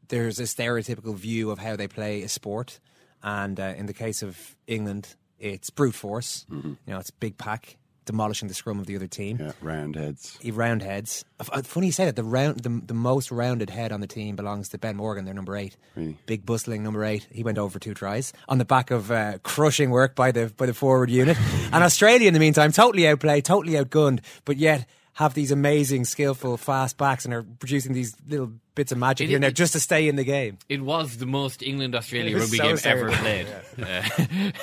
there's a stereotypical view of how they play a sport, and uh, in the case of England, it's brute force. You know, it's big pack demolishing the scrum of the other team. Yeah, round heads. He round heads. Uh, Funny you say that. The round, the, the most rounded head on the team belongs to Ben Morgan. They're number eight. Really? Big bustling number eight. He went over two tries on the back of uh, crushing work by the by the forward unit. and Australia, in the meantime, totally outplayed, totally outgunned, but yet have these amazing, skillful, fast backs and are producing these little bits of magic It- here and there just to stay in the game. It was the most England Australia rugby so game ever stereotypical, played.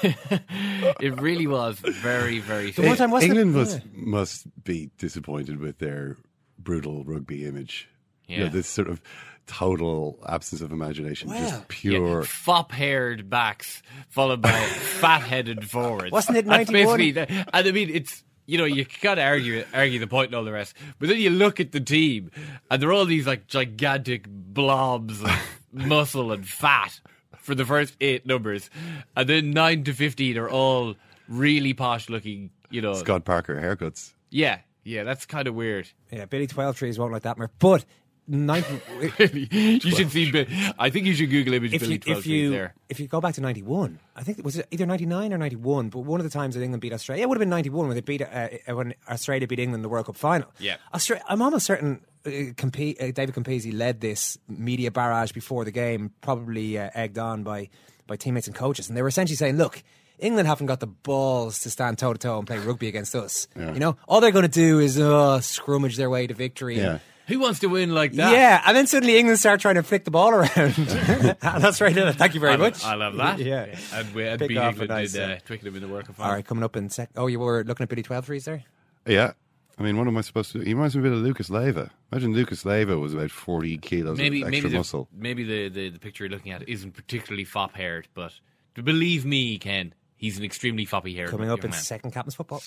Uh, it really was very, very. The one time wasn't it- England must yeah. must be disappointed with their brutal rugby image. You know, Yeah. this sort of total absence of imagination, Well, just pure. fop haired backs followed by fat headed forwards. Wasn't it That's 91? and I mean, it's you know you gotta argue argue the point and all the rest, but then you look at the team and they're all these like gigantic blobs of muscle and fat for the first eight numbers, and then nine to fifteen are all really posh looking. You know, Scott Parker haircuts. yeah, yeah, that's kind of weird. Yeah, Billy Twelvetrees won't like that, Murph. But 90, you should see. I think you should Google image if Billy you, Twelve if Trees you there. if you go back to ninety one, I think it was either ninety nine or ninety one. But one of the times that England beat Australia, it would have been ninety one when they beat uh, when Australia beat England in the World Cup final. Yeah. Australia, I'm almost certain uh, Campe- uh, David Campese led this media barrage before the game, probably uh, egged on by by teammates and coaches, and they were essentially saying, "Look." England haven't got the balls to stand toe to toe and play rugby against us. Yeah. You know, all they're going to do is uh, scrummage their way to victory. Yeah. Who wants to win like that? Yeah, and then suddenly England start trying to flick the ball around. That's right. Ella. Thank you very I love- much. I love that. Yeah. And we had Pick beat off England nice, in uh, uh, Twickenham in the World Cup All final. coming up in sec. Oh, you were looking at Billy Twelvetrees there. Yeah. I mean, what am I supposed to do? He reminds me a bit of Lucas Leiva. Imagine Lucas Leiva was about 40 kilos maybe of extra maybe muscle. the, maybe the, the, the picture you're looking at isn't particularly fop haired, but believe me, Ken, he's an extremely foppy haired. Coming up in man. second captain's football.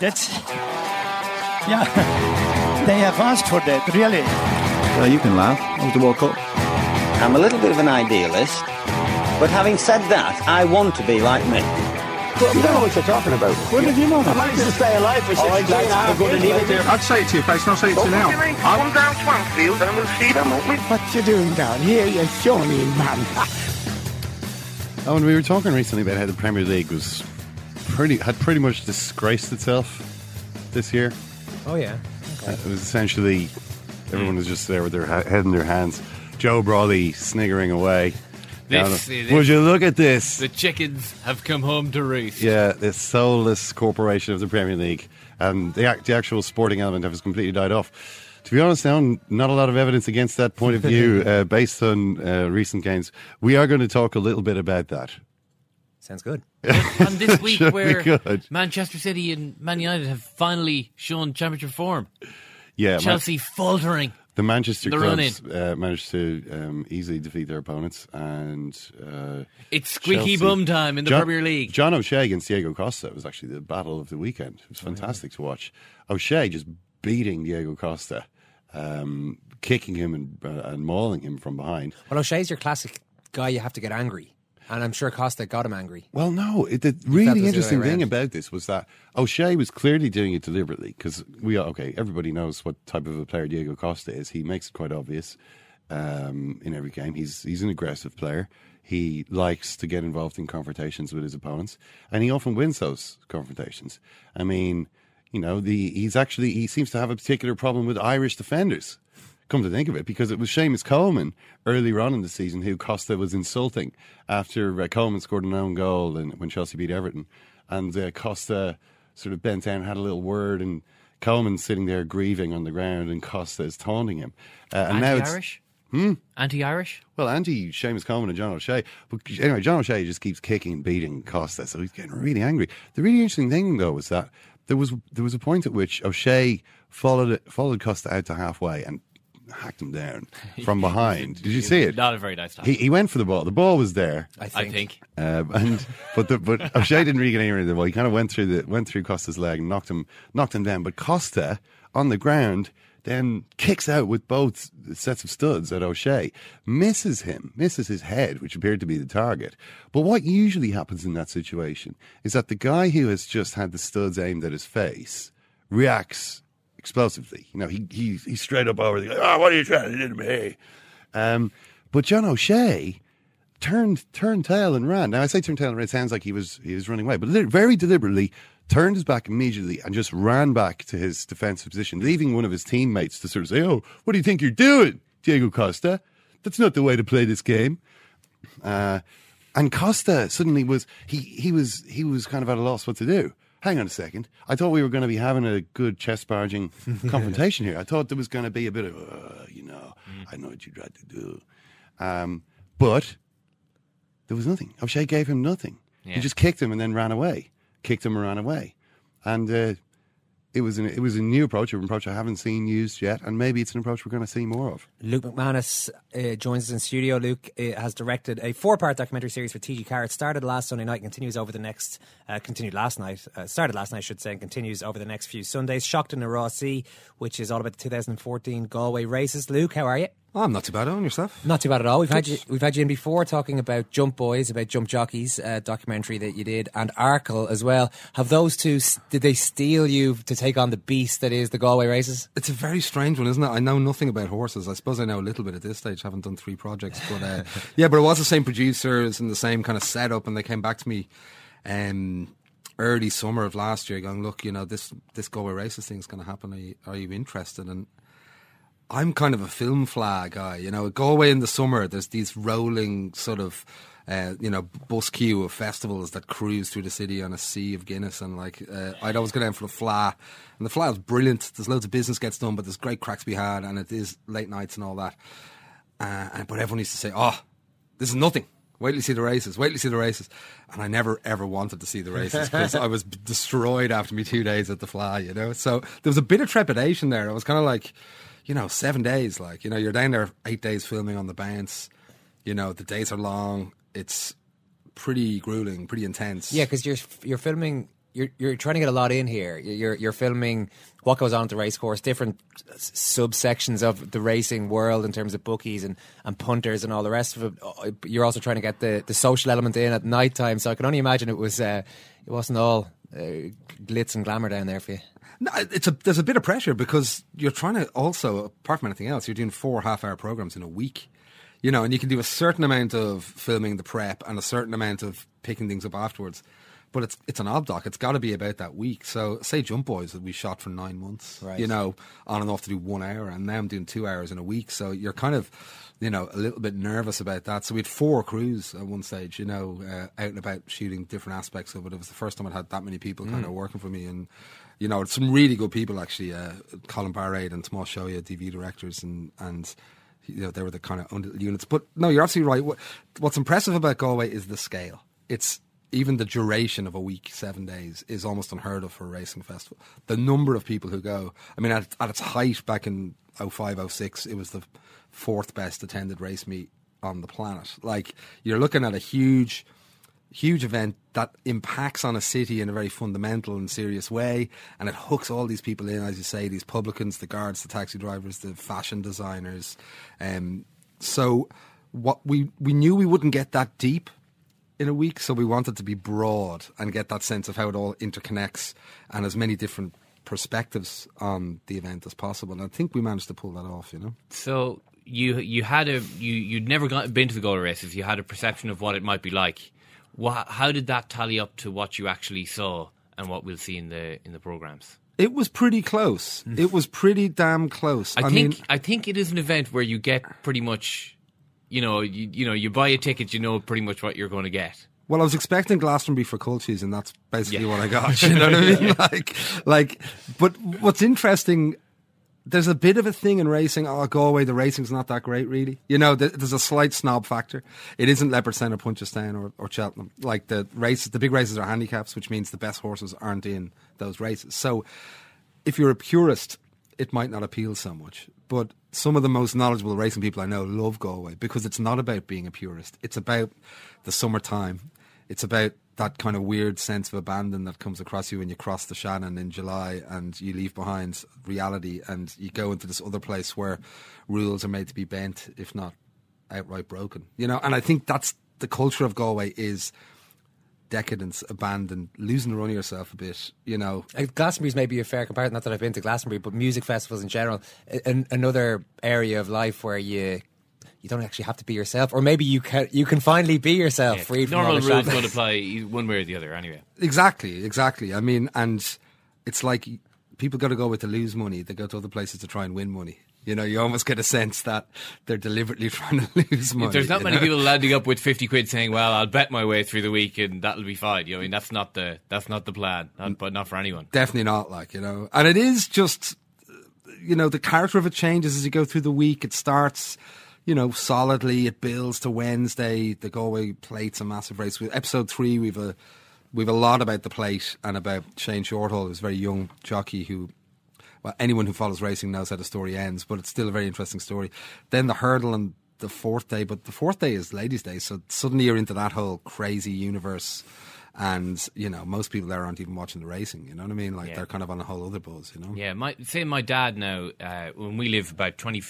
That's yeah. They have asked for that, really. Well, you can laugh. It was the World Cup. I'm a little bit of an idealist, but having said that, I want to be like me. You don't know what you're talking about. When did you know that? I managed to stay alive for 16 and a half years. leave it. I'd say it to your face, not say it to you now. Come down Swansfield and we'll see them, won't we? What you doing down here, you shawny man? Oh, and we were talking recently about how the Premier League was pretty had pretty much disgraced itself this year. Oh yeah. It was essentially everyone was just there with their ha- head in their hands. Joe Brolly sniggering away. This Down- is- Would you look at this? The chickens have come home to roost. Yeah, this soulless corporation of the Premier League, and the, act, the actual sporting element has completely died off. To be honest, now not a lot of evidence against that point of view uh, based on uh, recent games. We are going to talk a little bit about that. Sounds good. and this week where. Manchester City and Man United have finally shown championship form. Yeah, Man- Chelsea faltering. The Manchester The clubs uh, managed to um, easily defeat their opponents, and uh, It's squeaky Chelsea- bum time in the John- Premier League. John O'Shea against Diego Costa was actually the battle of the weekend. It was fantastic to watch. O'Shea just beating Diego Costa, um, kicking him and, uh, and mauling him from behind. Well, O'Shea's your classic guy. You have to get angry, and I'm sure Costa got him angry. Well, no. It, the really the interesting way thing about this was that O'Shea was clearly doing it deliberately because we are okay. Everybody knows what type of a player Diego Costa is. He makes it quite obvious um, in every game. He's he's an aggressive player. He likes to get involved in confrontations with his opponents, and he often wins those confrontations. I mean, you know, the he's actually he seems to have a particular problem with Irish defenders. Come to think of it, because it was Seamus Coleman earlier on in the season who Costa was insulting after uh, Coleman scored an own goal and when Chelsea beat Everton, and uh, Costa sort of bent down, and had a little word, and Coleman's sitting there grieving on the ground, and Costa is taunting him. Uh, and now it's Anti-Irish? Hmm? Anti-Irish? Well, anti Seamus Coleman and John O'Shea. But anyway, John O'Shea just keeps kicking and beating Costa, so he's getting really angry. The really interesting thing, though, was that there was there was a point at which O'Shea followed followed Costa out to halfway and hacked him down from behind. Did you see it? Not a very nice time. He, he went for the ball. The ball was there. I think. I think. Um, and but the, but O'Shea didn't really get anywhere near the ball. He kind of went through the went through Costa's leg and knocked him knocked him down. But Costa on the ground then kicks out with both sets of studs at O'Shea, misses him, misses his head, which appeared to be the target. But what usually happens in that situation is that the guy who has just had the studs aimed at his face reacts explosively. You know, he he he's straight up over the oh, what are you trying to do to me? Um, but John O'Shea turned turned tail and ran. Now I say turned tail and ran. It sounds like he was he was running away, but very deliberately turned his back immediately and just ran back to his defensive position, leaving one of his teammates to sort of say, "Oh, what do you think you're doing, Diego Costa? That's not the way to play this game." Uh, and Costa suddenly was he he was he was kind of at a loss what to do. Hang on a second. I thought we were going to be having a good chest barging confrontation here. I thought there was going to be a bit of, uh, you know, I know what you tried to do. Um, but there was nothing. O'Shea gave him nothing. Yeah. He just kicked him and then ran away. Kicked him and ran away. And uh, it was an, it was a new approach, an approach I haven't seen used yet, and maybe it's an approach we're going to see more of. Luke McManus uh, joins us in studio. Luke uh, has directed a four-part documentary series for TG4. It started last Sunday night, continues over the next. Uh, continued last night. Uh, started last night, I should say, and continues over the next few Sundays. Seachtain na Rásaí, which is all about the 2014 Galway races. Luke, how are you? Oh, I'm not too bad on yourself. Not too bad at all. We've had you. We've had you in before talking about Jump Boys, about Jump Jockeys uh, documentary that you did, and Arkle as well. Have those two? Did they steal you to take on the beast that is the Galway races? It's a very strange one, isn't it? I know nothing about horses. I suppose I know a little bit at this stage. haven't done three projects, but uh, yeah, but it was the same producers and the same kind of setup, and they came back to me um, early summer of last year, going, "Look, you know this this Galway races thing is going to happen. Are you, are you interested?" And I'm kind of a Film Fleadh guy. You know, Galway in the summer, there's these rolling sort of, uh, you know, bus queue of festivals that cruise through the city on a sea of Guinness. And like, uh, I'd always go down for the Fleadh. And the Fleadh is brilliant. There's loads of business gets done, but there's great cracks be had. And it is late nights and all that. Uh, and, but everyone used to say, oh, this is nothing. Wait till you see the races. Wait till you see the races. And I never ever wanted to see the races because I was destroyed after me two days at the fly. You know, so there was a bit of trepidation there. I was kind of like, you know, seven days. Like, you know, you're down there eight days filming on the bounce. You know, the days are long. It's pretty grueling, pretty intense. Yeah, because you're you're filming. You're you're trying to get a lot in here. You're you're filming what goes on at the race course, different subsections of the racing world in terms of bookies and, and punters and all the rest of it. Uh, You're also trying to get the, the social element in at night time. So I can only imagine it was uh, it wasn't all uh, glitz and glamour down there for you. No, it's a there's a bit of pressure because you're trying to also, apart from anything else, you're doing four half hour programs in a week. You know, and you can do a certain amount of filming the prep and a certain amount of picking things up afterwards. But it's it's an obdoc. It's got to be about that week. So, say Jump Boys that we shot for nine months, Right. you know, on and off to do one hour, and now I'm doing two hours in a week. So you're kind of, you know, a little bit nervous about that. So we had four crews at one stage, you know, uh, out and about shooting different aspects of it. It was the first time I'd had that many people kind Mm. of working for me, and you know, some really good people actually. Uh, Colin Barrade and Tomas Shoya, DV directors, and and you know they were the kind of units. But no, you're absolutely right. What, what's impressive about Galway is the scale. It's even the duration of a week, seven days, is almost unheard of for a racing festival. The number of people who go. I mean, at, at its height back in 05, 06, it was the fourth best attended race meet on the planet. Like you're looking at a huge huge event that impacts on a city in a very fundamental and serious way, and it hooks all these people in, as you say, these publicans, the guards, the taxi drivers, the fashion designers. Um, so, what we we knew we wouldn't get that deep in a week, so we wanted to be broad and get that sense of how it all interconnects and as many different perspectives on the event as possible. And I think we managed to pull that off. You know. So you you had a you you'd never got, been to the Galway races. You had a perception of what it might be like. Wha how did that tally up to what you actually saw and what we'll see in the in the programs? It was pretty close. Mm. It was pretty damn close. I, I, think mean, I think it is an event where you get pretty much, you know, you, you know, you buy a ticket, you know pretty much what you're going to get. Well, I was expecting Glastonbury for Cultures, and that's basically Yeah. what I got. You know what I mean? Like, like, but what's interesting, there's a bit of a thing in racing. Oh, Galway, the racing's not that great, really. You know, th- there's a slight snob factor. It isn't Leopardstown or Punchestown or, or Cheltenham. Like the races, the big races are handicaps, which means the best horses aren't in those races. So, if you're a purist, it might not appeal so much. But some of the most knowledgeable racing people I know love Galway because it's not about being a purist. It's about the summertime. It's about that kind of weird sense of abandon that comes across you when you cross the Shannon in July and you leave behind reality and you go into this other place where rules are made to be bent, if not outright broken. You know, and I think that's the culture of Galway is decadence, abandon, losing the run of yourself a bit, you know. Uh, Glastonbury's maybe a fair comparison. Not that I've been to Glastonbury, but music festivals in general, an, another area of life where you you don't actually have to be yourself, or maybe you can you can finally be yourself, from all Normal the rules don't apply one way or the other, anyway. Exactly, exactly. I mean, and it's like people got to go with to lose money. They go to other places to try and win money. You know, you almost get a sense that they're deliberately trying to lose money. There's not many know? people landing up with fifty quid saying, "Well, I'll bet my way through the week and that'll be fine." You know, I mean, that's not the that's not the plan, not, mm. but not for anyone. Definitely not, like, you know. And it is just, you know, the character of it changes as you go through the week. It starts, you know, solidly. It builds to Wednesday. The Galway plate's a massive race. With episode three, we've a we've a lot about the plate and about Shane Shortall, who's a very young jockey who. Well, anyone who follows racing knows how the story ends, but it's still a very interesting story. Then the hurdle and the fourth day, but the fourth day is Ladies' Day, so suddenly you're into that whole crazy universe and you know most people there aren't even watching the racing you know what i mean like Yeah. they're kind of on a whole other buzz you know Yeah, my say my dad now uh, when we live about 20,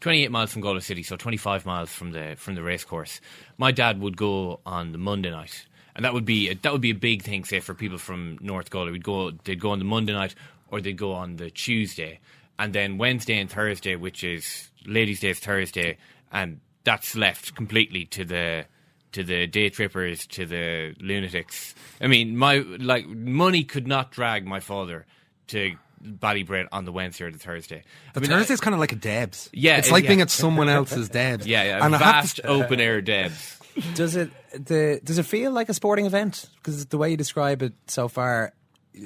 28 miles from Galway City, so twenty five miles from the from the race course. My dad would go on the Monday night, and that would be a, that would be a big thing. Say for people from North Galway, we'd go they'd go on the Monday night or they'd go on the Tuesday, and then Wednesday and Thursday, which is Ladies' Day is Thursday, and that's left completely to the to the day trippers, to the lunatics. I mean, my like money could not drag my father to Ballybrit on the Wednesday or the Thursday. the I mean, thursday's kind of like a debs Yeah, it's like yeah. being at someone else's debs Yeah, yeah, and I vast to, open air debs. Does it the does it feel like a sporting event? Because the way you describe it so far,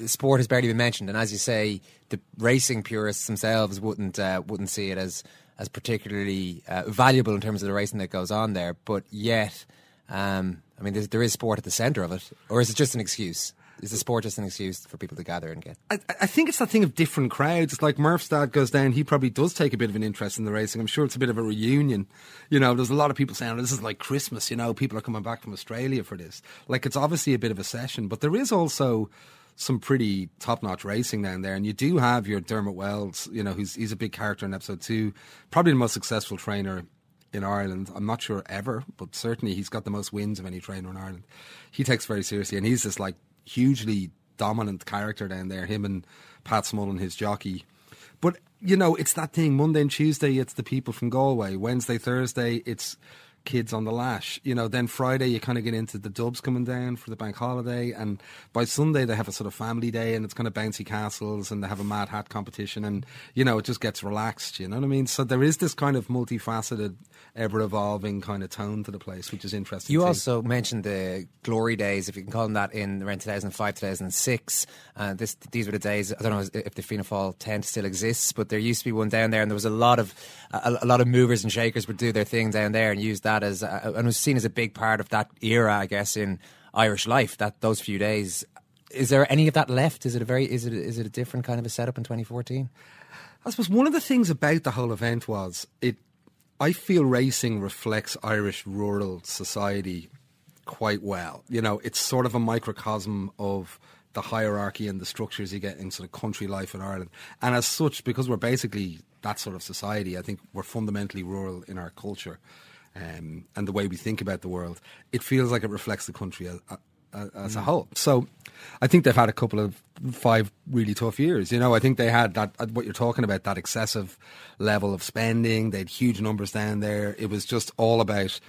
sport has barely been mentioned, and as you say, the racing purists themselves wouldn't uh, wouldn't see it as as particularly uh, valuable in terms of the racing that goes on there. But yet, Um, I mean, there is sport at the centre of it, or is it just an excuse? Is the sport just an excuse for people to gather and get? I, I think it's that thing of different crowds. It's like Murph's dad goes down, he probably does take a bit of an interest in the racing. I'm sure it's a bit of a reunion. You know, there's a lot of people saying, oh, this is like Christmas, you know, people are coming back from Australia for this. Like, it's obviously a bit of a session, but there is also some pretty top notch racing down there. And you do have your Dermot Weld, you know, who's he's a big character in episode two, probably the most successful trainer in Ireland. I'm not sure ever, but certainly he's got the most wins of any trainer in Ireland. He takes very seriously, and he's this like hugely dominant character down there. Him and Pat Smullen, his jockey. But you know, it's that thing. Monday and Tuesday, it's the people from Galway. Wednesday, Thursday, it's kids on the lash. You know, then Friday you kind of get into the dubs coming down for the bank holiday, and by Sunday they have a sort of family day, and it's kind of bouncy castles, and they have a mad hat competition, and you know it just gets relaxed. You know what I mean? So there is this kind of multifaceted, ever evolving kind of tone to the place, which is interesting. You too. also mentioned the glory days, if you can call them that, in around 2005, 2006. Uh, this, these were the days. I don't know if the Fianna Fáil tent still exists, but there used to be one down there, and there was a lot of a, a lot of movers and shakers would do their thing down there and use that as uh, and was seen as a big part of that era, I guess, in Irish life. That those few days. Is there any of that left? Is it a very is it is it a different kind of a setup in 2014? I suppose one of the things about the whole event was it. I feel racing reflects Irish rural society quite well. You know, it's sort of a microcosm of the hierarchy and the structures you get in sort of country life in Ireland. And as such, because we're basically that sort of society, I think we're fundamentally rural in our culture um, and the way we think about the world. It feels like it reflects the country as, as a Mm. whole. So I think they've had a couple of five really tough years. You know, I think they had that, uh, what you're talking about, that excessive level of spending. They had huge numbers down there. It was just all about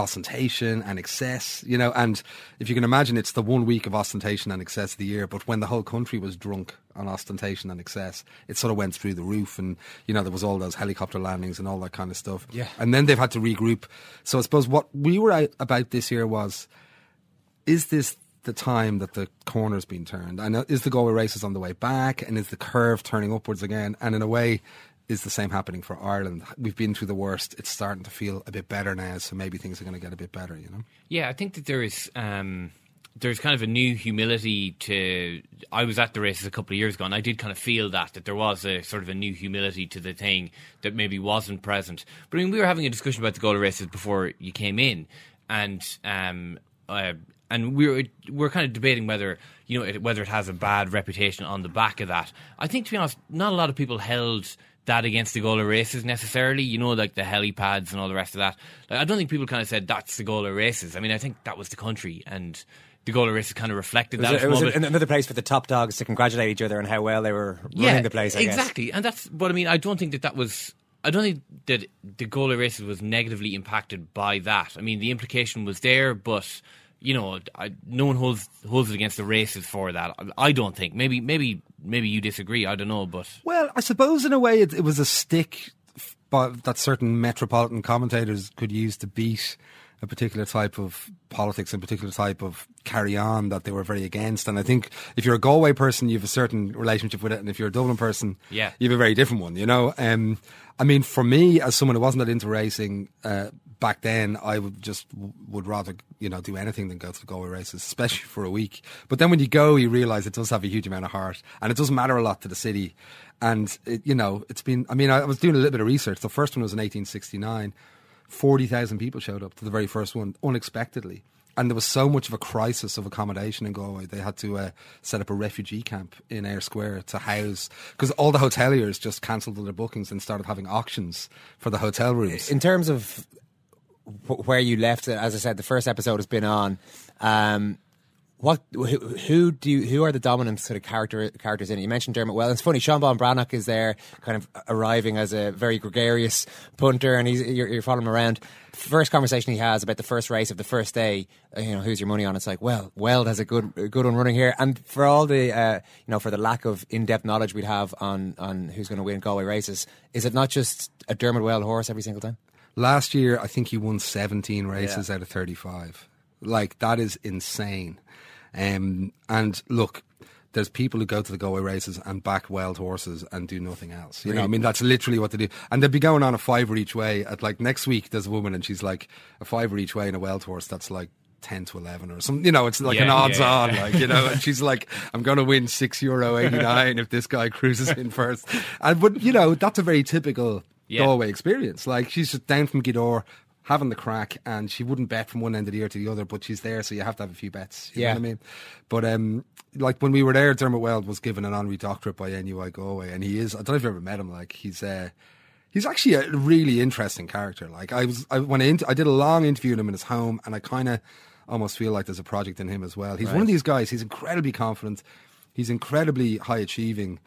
ostentation and excess, you know, and if you can imagine, it's the one week of ostentation and excess of the year, but when the whole country was drunk on ostentation and excess, it sort of went through the roof and, you know, there was all those helicopter landings and all that kind of stuff. Yeah. And then they've had to regroup. So I suppose what we were out about this year was, is this the time that the corner's been turned? And uh, is the Galway races on the way back? And is the curve turning upwards again? And in a way, is the same happening for Ireland? We've been through the worst. It's starting to feel a bit better now, so maybe things are going to get a bit better, you know? Yeah, I think that there is um, there's kind of a new humility to. I was at the races a couple of years ago, and I did kind of feel that that there was a sort of a new humility to the thing that maybe wasn't present. But I mean, we were having a discussion about the Galway races before you came in, and um, uh, and we were we are kind of debating whether you know it, whether it has a bad reputation on the back of that. I think to be honest, not a lot of people held that against the Galway races necessarily. You know, like the helipads and all the rest of that. Like, I don't think people kind of said that's the Galway races. I mean, I think that was the country and. The Galway races kind of reflected It that. a- it was a- another place for the top dogs to congratulate each other on how well they were running the place. I guess. exactly, and that's. But I mean, I don't think that that was. I don't think that the Galway races was negatively impacted by that. I mean, the implication was there, but you know, I, no one holds holds it against the races for that. I, don't think. Maybe, maybe, maybe you disagree. I don't know, but Well, I suppose in a way it, it was a stick that certain metropolitan commentators could use to beat a particular type of politics and particular type of carry on that they were very against. And I think if you're a Galway person, you have a certain relationship with it, and if you're a Dublin person, Yeah. you have a very different one. You know, um, I mean, for me, as someone who wasn't that into racing uh, back then, I would just would rather you know do anything than go to the Galway races, especially for a week. But then when you go, you realise it does have a huge amount of heart, and it doesn't matter a lot to the city. And it, you know, it's been. I mean, I was doing a little bit of research. The first one was in 1869. Forty thousand people showed up to the very first one unexpectedly. And there was so much of a crisis of accommodation in Galway, they had to uh, set up a refugee camp in Eyre Square to house because all the hoteliers just cancelled their bookings and started having auctions for the hotel rooms. In terms of where you left it, as I said, the first episode has been on. Um, what who, who do you, who are the dominant sort of character characters in it? You mentioned Dermot Weld. It's funny. Seán Bán Breathnach is there, kind of arriving as a very gregarious punter, and he's you're, you're following him around. First conversation he has about the first race of the first day. uh, You know, who's your money on? It's like, well, Weld has a good a good one running here, and for all the uh, you know for the lack of in depth knowledge we'd have on on who's going to win Galway races, is it not just a Dermot Weld horse every single time? Last year, I think he won 17 races out of 35. Like, that is insane. Um, and look, there's people who go to the Galway races and back Weld horses and do nothing else. You know, I mean, that's literally what they do. And they'd be going on a fiver each way. At like next week, there's a woman and she's like a fiver each way in a Weld horse. That's like. 10 to 11 or something, you know, it's like an odds yeah, on, yeah. like, you know, and she's like, I'm going to win six euro 89 if this guy cruises in first. And, but, you know, that's a very typical Yeah. Galway experience. Like, she's just down from Gidor having the crack and she wouldn't bet from one end of the year to the other, but she's there, so you have to have a few bets. You Yeah. know what I mean? But, um, like when we were there, Dermot Weld was given an honorary doctorate by NUI Galway, and he is, I don't know if you've ever met him, like, he's, uh, He's actually a really interesting character. Like I was, I, when I, int- I did a long interview with him in his home, and I kind of almost feel like there's a project in him as well. He's one of these guys. He's incredibly confident. He's incredibly high achieving.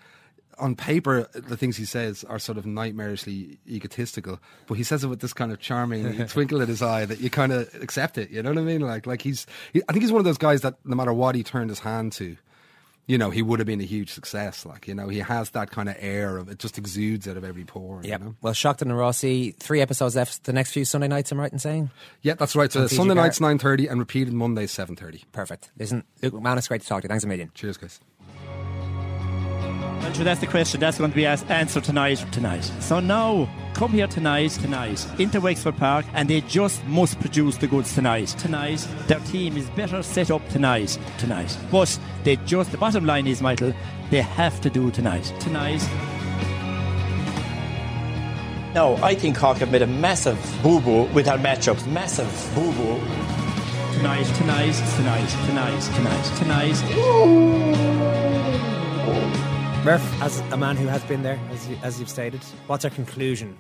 On paper, the things he says are sort of nightmarishly egotistical, but he says it with this kind of charming twinkle in his eye that you kind of accept it. You know what I mean? Like, like he's. He, I think he's one of those guys that no matter what he turned his hand to, you know, he would have been a huge success. Like, you know, he has that kind of air of it just exudes out of every pore. Yeah. You know? Well, Seachtain na Rásaí, three episodes left the next few Sunday nights, I'm right in saying? Yeah, that's right. So Sunday nights nine thirty and repeated Mondays seven thirty. Perfect. Listen, Luke McManus, it's great to talk to you. Thanks a million. Cheers, guys. Well, sure, that's the question that's going to be asked, answered tonight. Tonight. So now, come here tonight, tonight, into Wexford Park, and they just must produce the goods tonight. Tonight, their team is better set up tonight. Tonight. But they just, the bottom line is, Michael, they have to do tonight. Tonight. No, I think Cork have made a massive boo boo with our matchups. Massive boo boo. Tonight, tonight, tonight, tonight, tonight, tonight. Murph, as a man who has been there, as, you, as you've stated, what's our conclusion?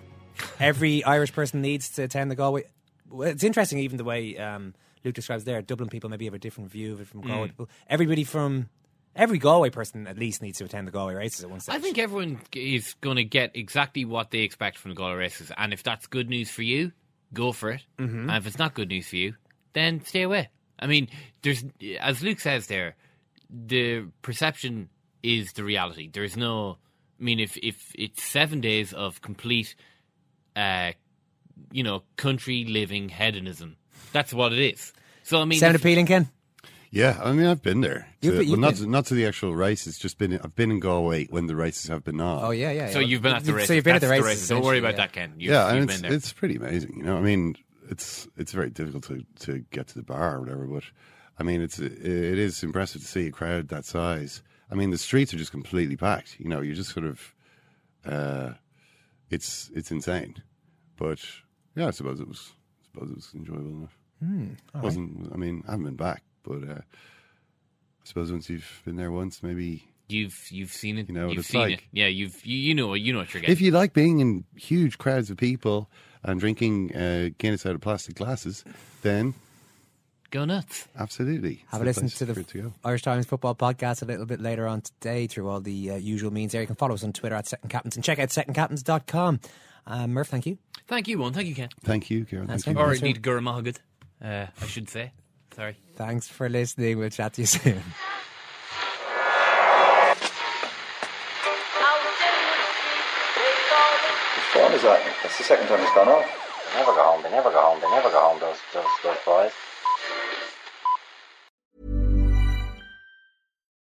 Every Irish person needs to attend the Galway. Well, it's interesting, even the way um, Luke describes there. Dublin people maybe have a different view of it from Galway Mm. people. Everybody from every Galway person at least needs to attend the Galway races at one stage. I think everyone is going to get exactly what they expect from the Galway races, and if that's good news for you, go for it. Mhm. And if it's not good news for you, then stay away. I mean, there's as Luke says there, the perception is the reality. There's no. I mean, if if it's seven days of complete, uh, you know, country living hedonism, that's what it is. So I mean, Sound appealing, Ken? Yeah, I mean, I've been there. You've To- been- well, not been- to, not to the actual races. It's just been. I've been in Galway when the races have been on. Oh yeah, yeah. So yeah. you've been at the So you've been at the That's races. Don't worry about yeah. that, Ken. You've, yeah, and you've it's been there. it's pretty amazing. You know, I mean, it's it's very difficult to, to get to the bar or whatever, but I mean, it's it is impressive to see a crowd that size. I mean, the streets are just completely packed. You know, you're just sort of, uh, it's it's insane. But yeah, I suppose it was I suppose it was enjoyable enough. Hmm, all right. wasn't I mean, I haven't been back, but uh, I suppose once you've been there once, maybe You've you've seen it. You know what you've it's seen like. it. Yeah, you've you, you know you know what you're getting. If you like being in huge crowds of people and drinking uh, Guinness out of plastic glasses, then go nuts. Absolutely, Have a listen to the to. Irish Times football podcast a little bit later on today through all the uh, usual means there. You can follow us on Twitter at Second Captains and check out secondcaptains.com. Uh, Murph, thank you. Thank you, one. Thank you, Ken. Thank you, Kieran. Thanks, Thank Ken. you. Or Thanks, indeed, Gura Mahagad, uh, I should say. Sorry. Thanks for listening. We'll chat to you soon. Whose phone is that? That's the second time it's gone off. They never go home. They never go home. They never go home. Those those those boys.